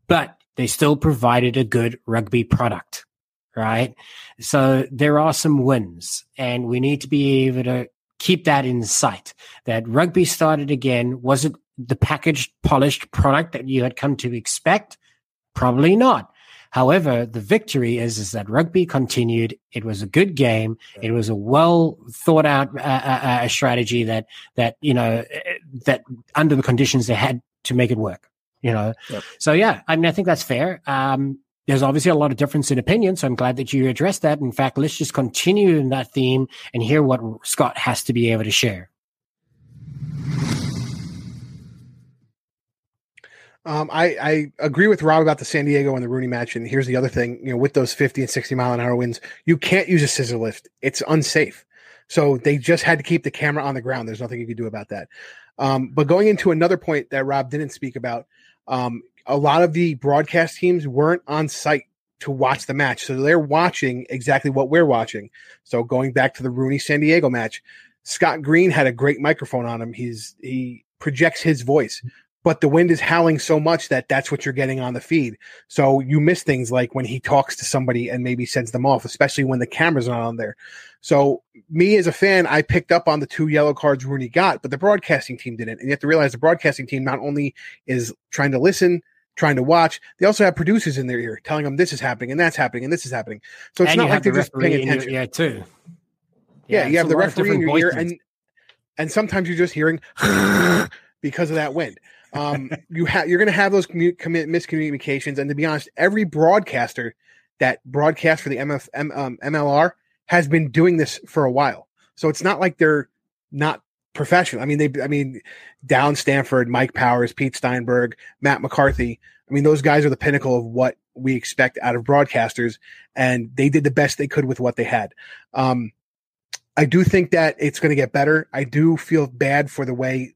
But they still provided a good rugby product. Right. So there are some wins and we need to be able to keep that in sight that rugby started again. Was it the packaged, polished product that you had come to expect? Probably not. However, the victory is is that rugby continued. It was a good game. It was a well thought out uh, uh, uh, strategy that that you know that under the conditions they had to make it work. You know, yep. so yeah, I mean, I think that's fair. Um, there's obviously a lot of difference in opinion, so I'm glad that you addressed that. In fact, let's just continue in that theme and hear what Scott has to be able to share. Um, I, I agree with Rob about the San Diego and the RUNY match. And here's the other thing, you know, with those 50 and 60 mile an hour winds, you can't use a scissor lift. It's unsafe. So they just had to keep the camera on the ground. There's nothing you can do about that. Um, but going into another point that Rob didn't speak about, um, a lot of the broadcast teams weren't on site to watch the match. So they're watching exactly what we're watching. So going back to the RUNY San Diego match, Scott Green had a great microphone on him. He's he projects his voice but the wind is howling so much that that's what you're getting on the feed. So you miss things like when he talks to somebody and maybe sends them off, especially when the camera's not on there. So me as a fan, I picked up on the two yellow cards RUNY got, but the broadcasting team didn't. And you have to realize the broadcasting team not only is trying to listen, trying to watch, they also have producers in their ear telling them this is happening and that's happening and this is happening. So it's and not like the they're just paying attention. yeah, too. Yeah, yeah you have the referee in your ear and and sometimes you're just hearing because of that wind um, you have you're going to have those commu- commit miscommunications. And to be honest, every broadcaster that broadcasts for the MF, M, um, MLR has been doing this for a while. So it's not like they're not professional. I mean, they, I mean, Down Stanford, Mike Powers, Pete Steinberg, Matt McCarthy. I mean, those guys are the pinnacle of what we expect out of broadcasters, and they did the best they could with what they had. Um, I do think that it's going to get better. I do feel bad for the way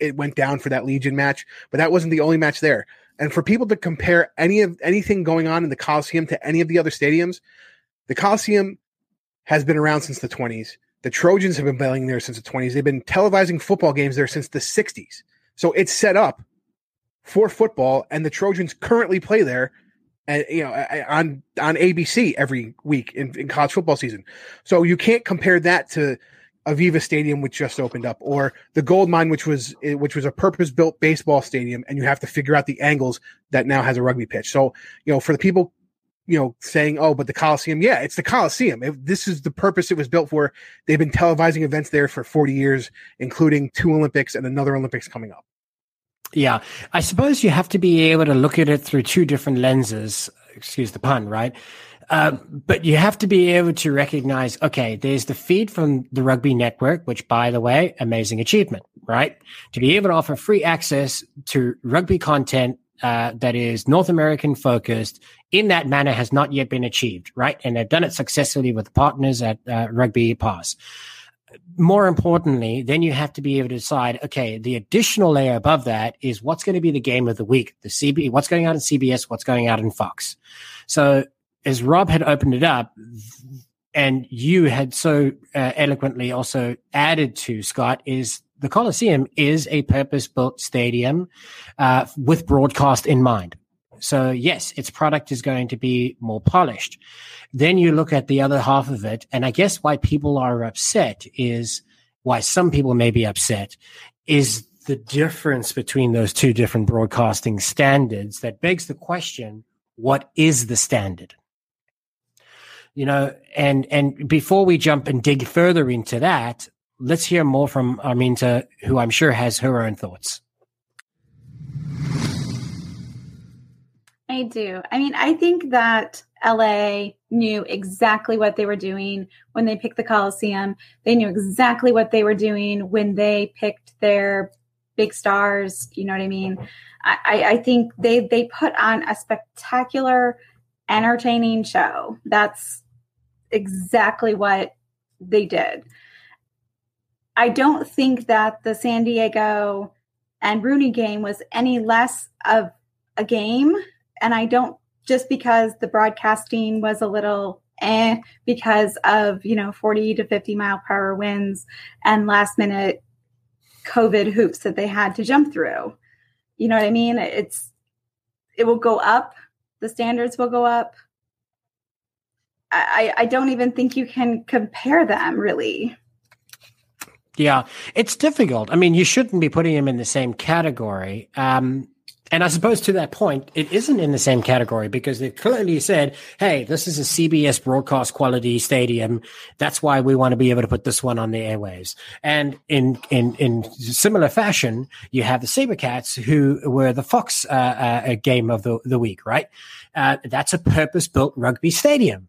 it went down for that Legion match, but that wasn't the only match there. And for people to compare any of anything going on in the Coliseum to any of the other stadiums, the Coliseum has been around since the 20s. The Trojans have been playing there since the 20s. They've been televising football games there since the 60s. So it's set up for football, and the Trojans currently play there, and you know, on on ABC every week in, in college football season. So you can't compare that to Aveva Stadium, which just opened up, or the Gold Mine, which was which was a purpose built baseball stadium, and you have to figure out the angles that now has a rugby pitch. So you know, for the people, you know, saying, "Oh, but the Coliseum, yeah, it's the Coliseum. If this is the purpose it was built for. They've been televising events there for forty years, including two Olympics and another Olympics coming up." Yeah, I suppose you have to be able to look at it through two different lenses. Excuse the pun, right? Uh, but you have to be able to recognize, okay, there's the feed from the rugby network, which by the way, amazing achievement, right? To be able to offer free access to rugby content uh, that is North American focused in that manner has not yet been achieved, right? And they've done it successfully with partners at uh, Rugby Pass. More importantly, then you have to be able to decide, okay, the additional layer above that is what's going to be the game of the week, the CB, what's going out in CBS, what's going out in Fox. So as Rob had opened it up, and you had so uh, eloquently also added to Scott, is the Coliseum is a purpose-built stadium uh, with broadcast in mind. So yes, its product is going to be more polished. Then you look at the other half of it, and I guess why people are upset is why some people may be upset is the difference between those two different broadcasting standards that begs the question, what is the standard? You know and and before we jump and dig further into that let's hear more from Arminta, who I'm sure has her own thoughts. I do. I mean, I think that LA knew exactly what they were doing when they picked the Coliseum. They knew exactly what they were doing when they picked their big stars. You know what I mean? I, I think they they put on a spectacular, entertaining show. That's exactly what they did. I don't think that the San Diego and RUNY game was any less of a game and I don't just because the broadcasting was a little eh because of you know 40 to 50 mile per hour winds and last minute covid hoops that they had to jump through. You know what i mean? It's it will go up. The standards will go up i i don't even think you can compare them really yeah it's difficult i mean you shouldn't be putting them in the same category um and I suppose to that point, it isn't in the same category because they've clearly said, hey, this is a CBS broadcast quality stadium. That's why we want to be able to put this one on the airwaves. And in, in, in similar fashion, you have the Sabercats who were the Fox uh, uh, game of the, the week, right? Uh, that's a purpose built rugby stadium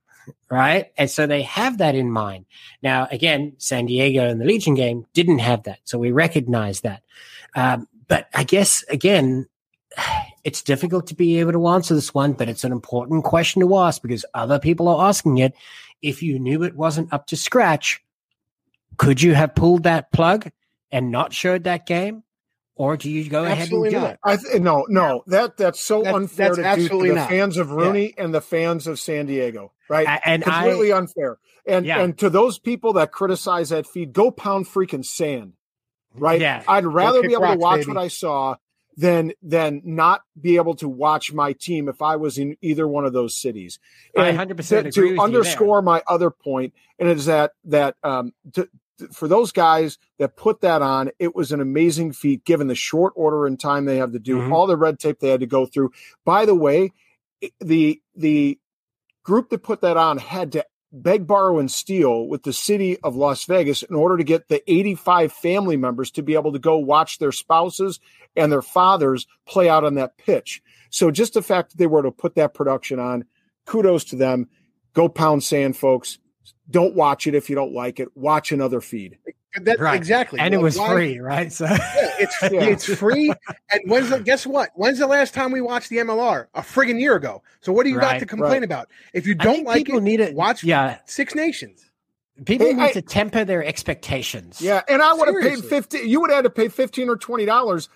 right? And so they have that in mind. Now, again, San Diego and the Legion game didn't have that. So we recognize that. Um, but I guess, again, it's difficult to be able to answer this one, but it's an important question to ask because other people are asking it. If you knew it wasn't up to scratch, could you have pulled that plug and not showed that game? Or do you go absolutely ahead and do not. it? I th- no, no, that that's so That's- unfair that's to do to the not. fans of RUNY and the fans of San Diego, right? And I- completely unfair. And Yeah. and to those people that criticize that feed, go pound freaking sand, right? Yeah. I'd rather be able rocks, to watch baby. what I saw than than not be able to watch my team if I was in either one of those cities. I 100% to, agree to with you there. underscore my other point, and it is that that um, to, to- for those guys that put that on, it was an amazing feat given the short order and time they have to do Mhm. all the red tape they had to go through. By the way, the the group that put that on had to beg, borrow, and steal with the city of Las Vegas in order to get the 85 family members to be able to go watch their spouses and their fathers play out on that pitch. So just the fact that they were to put that production on, kudos to them. Go pound sand, folks. Don't watch it if you don't like it. Watch another feed. That, Right. Exactly. And it was why- free, right? So Yeah, it's Yeah. it's free. And when's the, guess what? When's the last time we watched the MLR? A friggin' year ago. So what do you got to complain right. about? If you don't like people it, need to watch Yeah, Six Nations. people Hey, need I- to temper their expectations. Yeah, and I would have paid Seriously. fifty. You would have had to pay fifteen or twenty dollars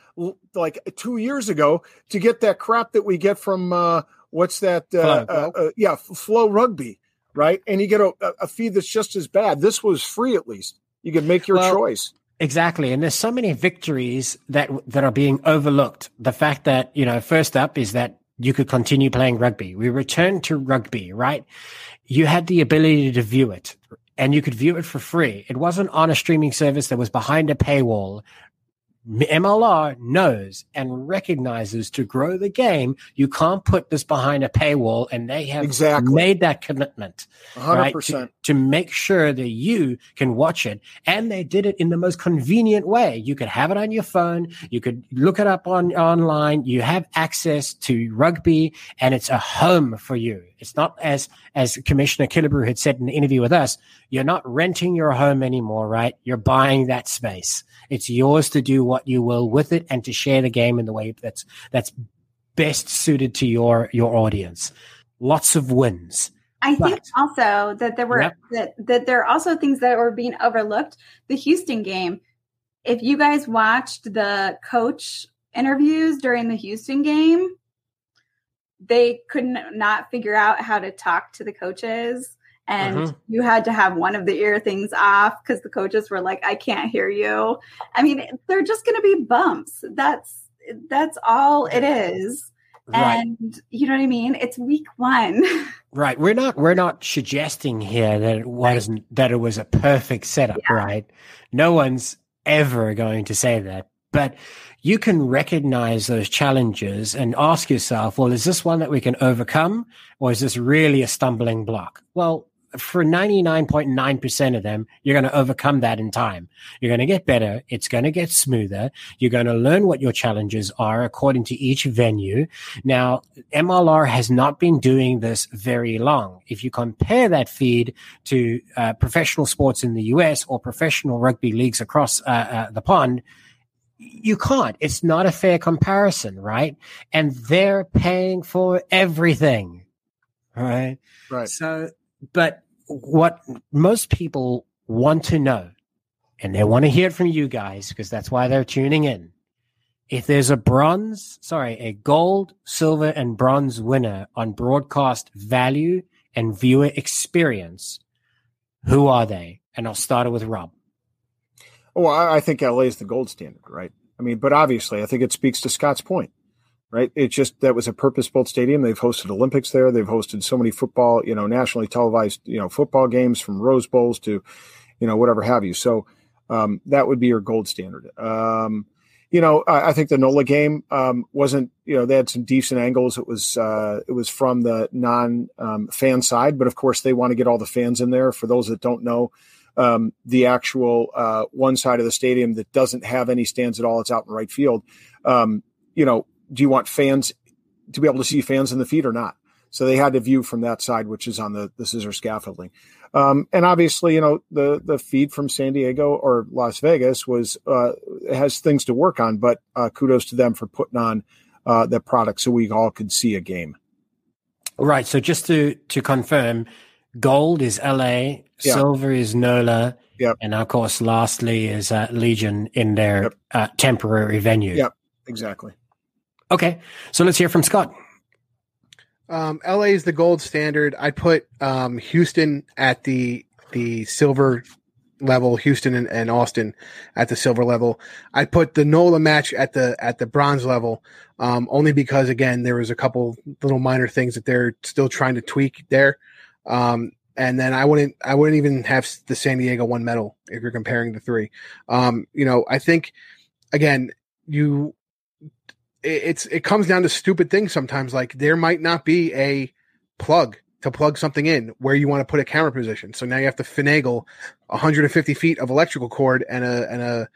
like two years ago to get that crap that we get from uh, what's that? Uh, Flow. uh, uh, yeah, Flo Rugby, right? And you get a, a feed that's just as bad. This was free, at least. You could make your Well, choice. Exactly. And there's so many victories that that are being overlooked. The fact that, you know, first up is that you could continue playing rugby. We returned to rugby, right? You had the ability to view it and you could view it for free. It wasn't on a streaming service that was behind a paywall. MLR knows and recognizes to grow the game, you can't put this behind a paywall, and they have Exactly. made that commitment hundred right? To, to make sure that you can watch it. And they did it in the most convenient way. You could have it on your phone. You could look it up on online. You have access to rugby and it's a home for you. It's not as, as Commissioner Killebrew had said in the interview with us, you're not renting your home anymore, right? You're buying that space. It's yours to do what you will with it and to share the game in the way that's, that's best suited to your, your audience. Lots of wins. I think also that there were Yep. that that there are also things that were being overlooked. The Houston game. If you guys watched the coach interviews during the Houston game, they couldn't not figure out how to talk to the coaches. And Mhm. you had to have one of the ear things off because the coaches were like, I can't hear you. I mean, they're just gonna be bumps. That's that's all it is. Right. And you know what I mean? It's week one. Right. We're not we're not suggesting here that it wasn't that it was a perfect setup, right? No one's ever going to say that. But you can recognize those challenges and ask yourself, well, is this one that we can overcome or is this really a stumbling block? Well, for 99.9% of them, you're going to overcome that in time. You're going to get better. It's going to get smoother. You're going to learn what your challenges are according to each venue. Now, MLR has not been doing this very long. If you compare that feed to uh, professional sports in the US or professional rugby leagues across uh, uh, the pond, you can't. It's not a fair comparison, right? And they're paying for everything, right? Right. So, but what most people want to know, and they want to hear it from you guys because that's why they're tuning in. If there's a bronze, sorry, a gold, silver, and bronze winner on broadcast value and viewer experience, who are they? And I'll start it with Rob. Well, I, I think LA is the gold standard, right? I mean, but obviously, I think it speaks to Scott's point, right? It just that was a purpose-built stadium. They've hosted Olympics there. They've hosted so many football, you know, nationally televised, you know, football games from Rose Bowls to, you know, whatever have you. So um, that would be your gold standard. Um, you know, I, I, think the NOLA game um, wasn't. You know, they had some decent angles. It was uh, it was from the non um, fan side, but of course they want to get all the fans in there. For those that don't know, um, the actual uh, one side of the stadium that doesn't have any stands at all. It's out in right field. Um, you know, do you want fans to be able to see fans in the feet or not? So they had to view from that side, which is on the the scissor scaffolding. Um, and obviously, you know, the the feed from San Diego or Las Vegas was uh, has things to work on, but uh, kudos to them for putting on uh, the product so we all could see a game. Right. So just to to confirm, gold is LA, yeah. silver is NOLA, yep. and of course, lastly is uh, Legion in their yep. uh, temporary venue. Yep, exactly. Okay, so let's hear from Scott. Um, LA is the gold standard. I put um, Houston at the the silver level, Houston and, and, Austin at the silver level. I put the NOLA match at the at the bronze level, um, only because again there was a couple little minor things that they're still trying to tweak there. Um, and then I wouldn't I wouldn't even have the San Diego one medal if you're comparing the three. Um, you know, I think again you it, it's it comes down to stupid things sometimes. Like there might not be a plug to plug something in where you want to put a camera position. So now you have to finagle 150 feet of electrical cord and a and a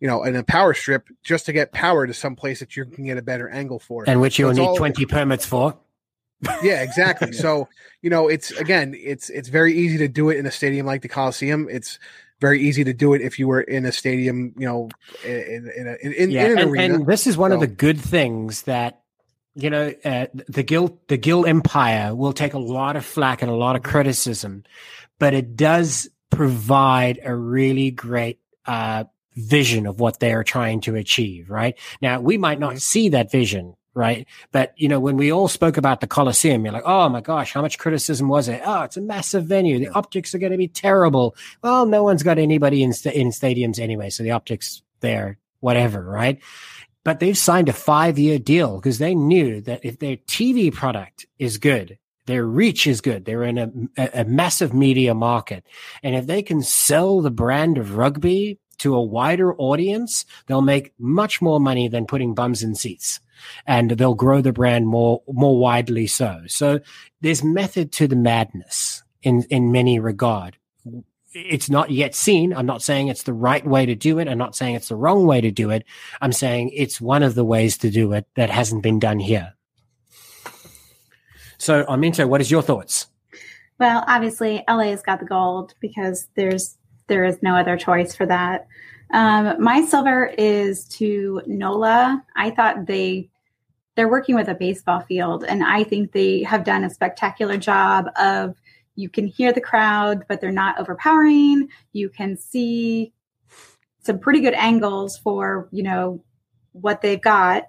you know and a power strip just to get power to some place that you can get a better angle for. And which you'll so need all, 20 permits for yeah, exactly. so you know, it's again, it's it's very easy to do it in a stadium like the Coliseum. It's very easy to do it if you were in a stadium, you know, in in, a, in, yeah, in an and, arena. And this is one so. of the good things that you know uh, the Gill the Gill Empire will take a lot of flack and a lot of criticism, but it does provide a really great uh, vision of what they are trying to achieve. Right now, we might not mm-hmm. see that vision right? But you know, when we all spoke about the Coliseum, you're like, oh my gosh, how much criticism was it? Oh, it's a massive venue. The optics are going to be terrible. Well, no one's got anybody in st- in stadiums anyway, so the optics there, whatever, right? But they've signed a five year deal because they knew that if their TV product is good, their reach is good. They're in a, a massive media market. And if they can sell the brand of rugby to a wider audience, they'll make much more money than putting bums in seats and they'll grow the brand more more widely so. So there's method to the madness in in many regard. It's not yet seen. I'm not saying it's the right way to do it. I'm not saying it's the wrong way to do it. I'm saying it's one of the ways to do it that hasn't been done here. So, Arminta, what is your thoughts? Well, obviously, LA's got the gold because there's there is no other choice for that. Um, my silver is to NOLA. I thought they they're working with a baseball field, and I think they have done a spectacular job of you can hear the crowd, but they're not overpowering. You can see some pretty good angles for you know what they've got.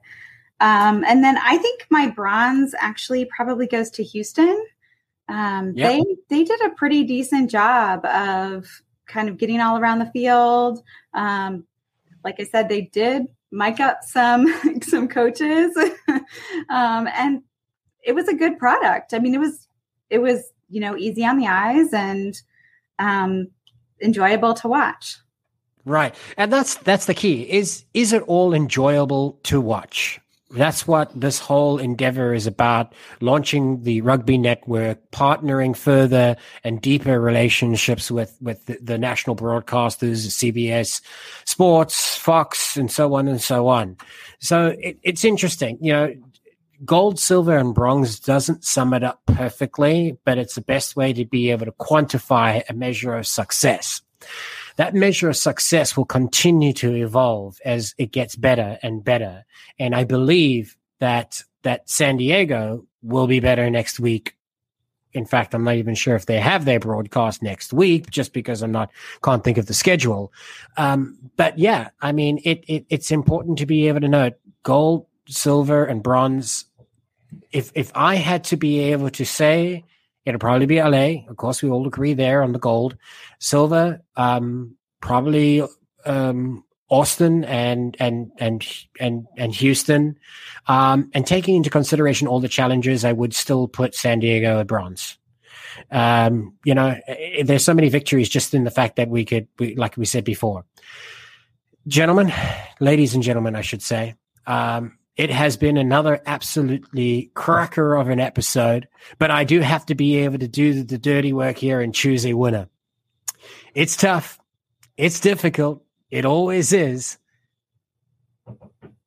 Um, and then I think my bronze actually probably goes to Houston. Um, yep. They they did a pretty decent job of kind of getting all around the field. Um, like I said, they did mic up some some coaches, um, and it was a good product. I mean, it was it was you know easy on the eyes and um, enjoyable to watch. Right, and that's that's the key. Is is it all enjoyable to watch? That's what this whole endeavor is about launching the rugby network partnering further and deeper relationships with with the, the, national broadcasters cbs sports fox and so on and so on. So it, it's interesting you know gold silver and bronze doesn't sum it up perfectly but it's the best way to be able to quantify a measure of success that measure of success will continue to evolve as it gets better and better. And I believe that that San Diego will be better next week. In fact, I'm not even sure if they have their broadcast next week, just because I'm not can't think of the schedule. Um, but yeah, I mean, it, it it's important to be able to note gold, silver, and bronze. If if I had to be able to say It'll probably be LA. Of course, we all agree there on the gold. Silver, um, probably um, Austin and and and and and Houston. Um, and taking into consideration all the challenges, I would still put San Diego at bronze. Um, you know, eh, there's so many victories just in the fact that we could, we, like we said before, gentlemen, ladies and gentlemen, I should say. Um, it has been another absolutely cracker of an episode, but I do have to be able to do the dirty work here and choose a winner. It's tough. It's difficult. It always is.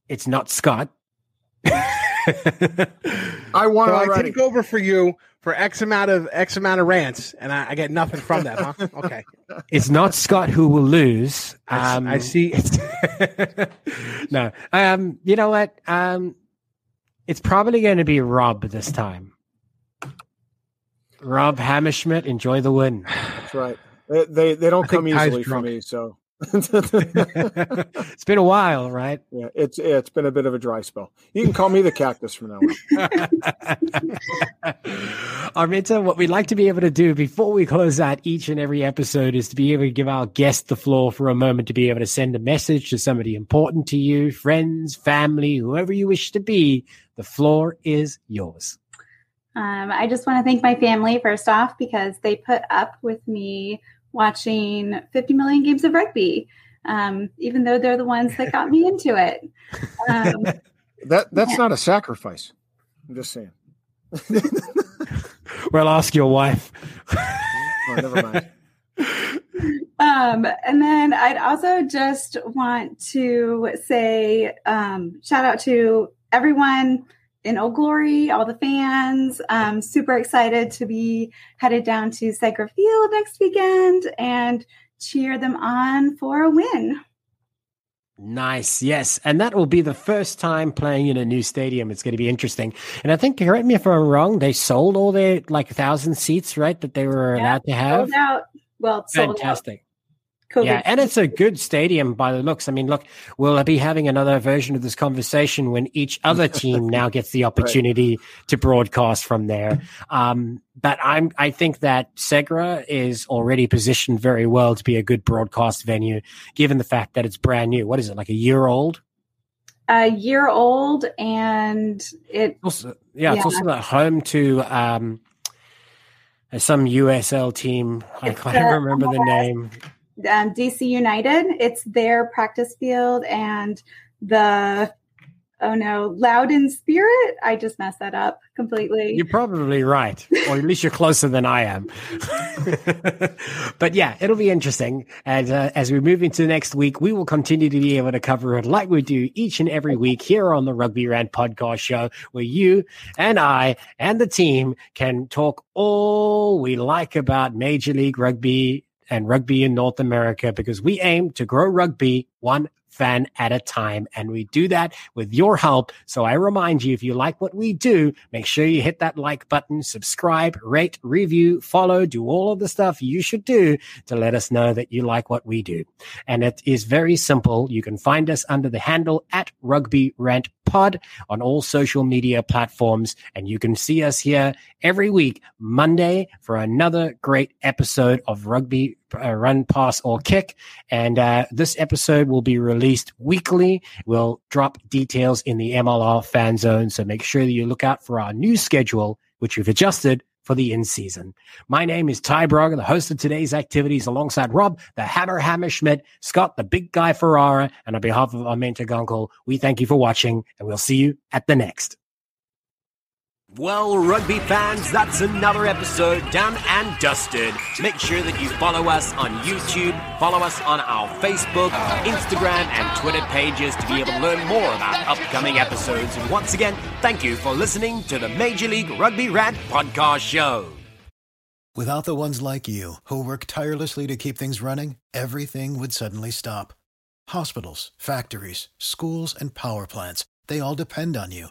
It's not Scott. I won so already. I take over for you for X amount of X amount of rants, and I, I get nothing from that, huh? Okay. It's not Scott who will lose. Um, I, I see. no. Um. You know what? Um. It's probably going to be Rob this time. Rob Hammerschmidt, enjoy the win. That's right. They they, they don't come easily for me, so it's been a while, right? Yeah, it's it's been a bit of a dry spell. You can call me the cactus from now on. Arminta, what we'd like to be able to do before we close out each and every episode is to be able to give our guest the floor for a moment to be able to send a message to somebody important to you, friends, family, whoever you wish to be. The floor is yours. Um, I just want to thank my family first off because they put up with me watching 50 million games of rugby, um, even though they're the ones that got me into it. Um, that that's yeah. not a sacrifice. I'm just saying. well, ask your wife. oh, never mind. Um, and then I'd also just want to say um, shout out to everyone in Old Glory, all the fans. Um, super excited to be headed down to Segra Field next weekend and cheer them on for a win. Nice. Yes. And that will be the first time playing in a new stadium. It's going to be interesting. And I think, correct me if I'm wrong, they sold all their like a thousand seats, right? That they were yeah, allowed to have. Sold out. Well, fantastic. COVID. Yeah, and it's a good stadium by the looks. I mean, look, we'll be having another version of this conversation when each other team now gets the opportunity right. to broadcast from there. Um, but I'm, I think that Segra is already positioned very well to be a good broadcast venue, given the fact that it's brand new. What is it, like a year old? A year old, and it. Also, yeah, yeah, it's also home to um, some USL team. I can't remember the name um, DC United. It's their practice field, and the oh no, Loudoun Spirit. I just messed that up completely. You're probably right, or at least you're closer than I am. but yeah, it'll be interesting. And uh, as we move into next week, we will continue to be able to cover it like we do each and every week here on the Rugby Rant podcast show, where you and I and the team can talk all we like about Major League Rugby and rugby in North America because we aim to grow rugby one fan at a time. And we do that with your help. So I remind you, if you like what we do, make sure you hit that like button, subscribe, rate, review, follow, do all of the stuff you should do to let us know that you like what we do. And it is very simple. You can find us under the handle at rugby rant pod on all social media platforms. And you can see us here every week, Monday for another great episode of rugby uh, run, pass, or kick. And uh, this episode will be released weekly. We'll drop details in the MLR fan zone. So make sure that you look out for our new schedule, which we've adjusted for the in season. My name is Ty Brogan, the host of today's activities alongside Rob, the Hammer Hammerschmidt, Scott, the big guy Ferrara, and on behalf of Arminta Gunkel, we thank you for watching and we'll see you at the next. Well, rugby fans, that's another episode done and dusted. Make sure that you follow us on YouTube, follow us on our Facebook, Instagram, and Twitter pages to be able to learn more about upcoming episodes. And once again, thank you for listening to the Major League Rugby Rant Podcast Show. Without the ones like you, who work tirelessly to keep things running, everything would suddenly stop. Hospitals, factories, schools, and power plants, they all depend on you.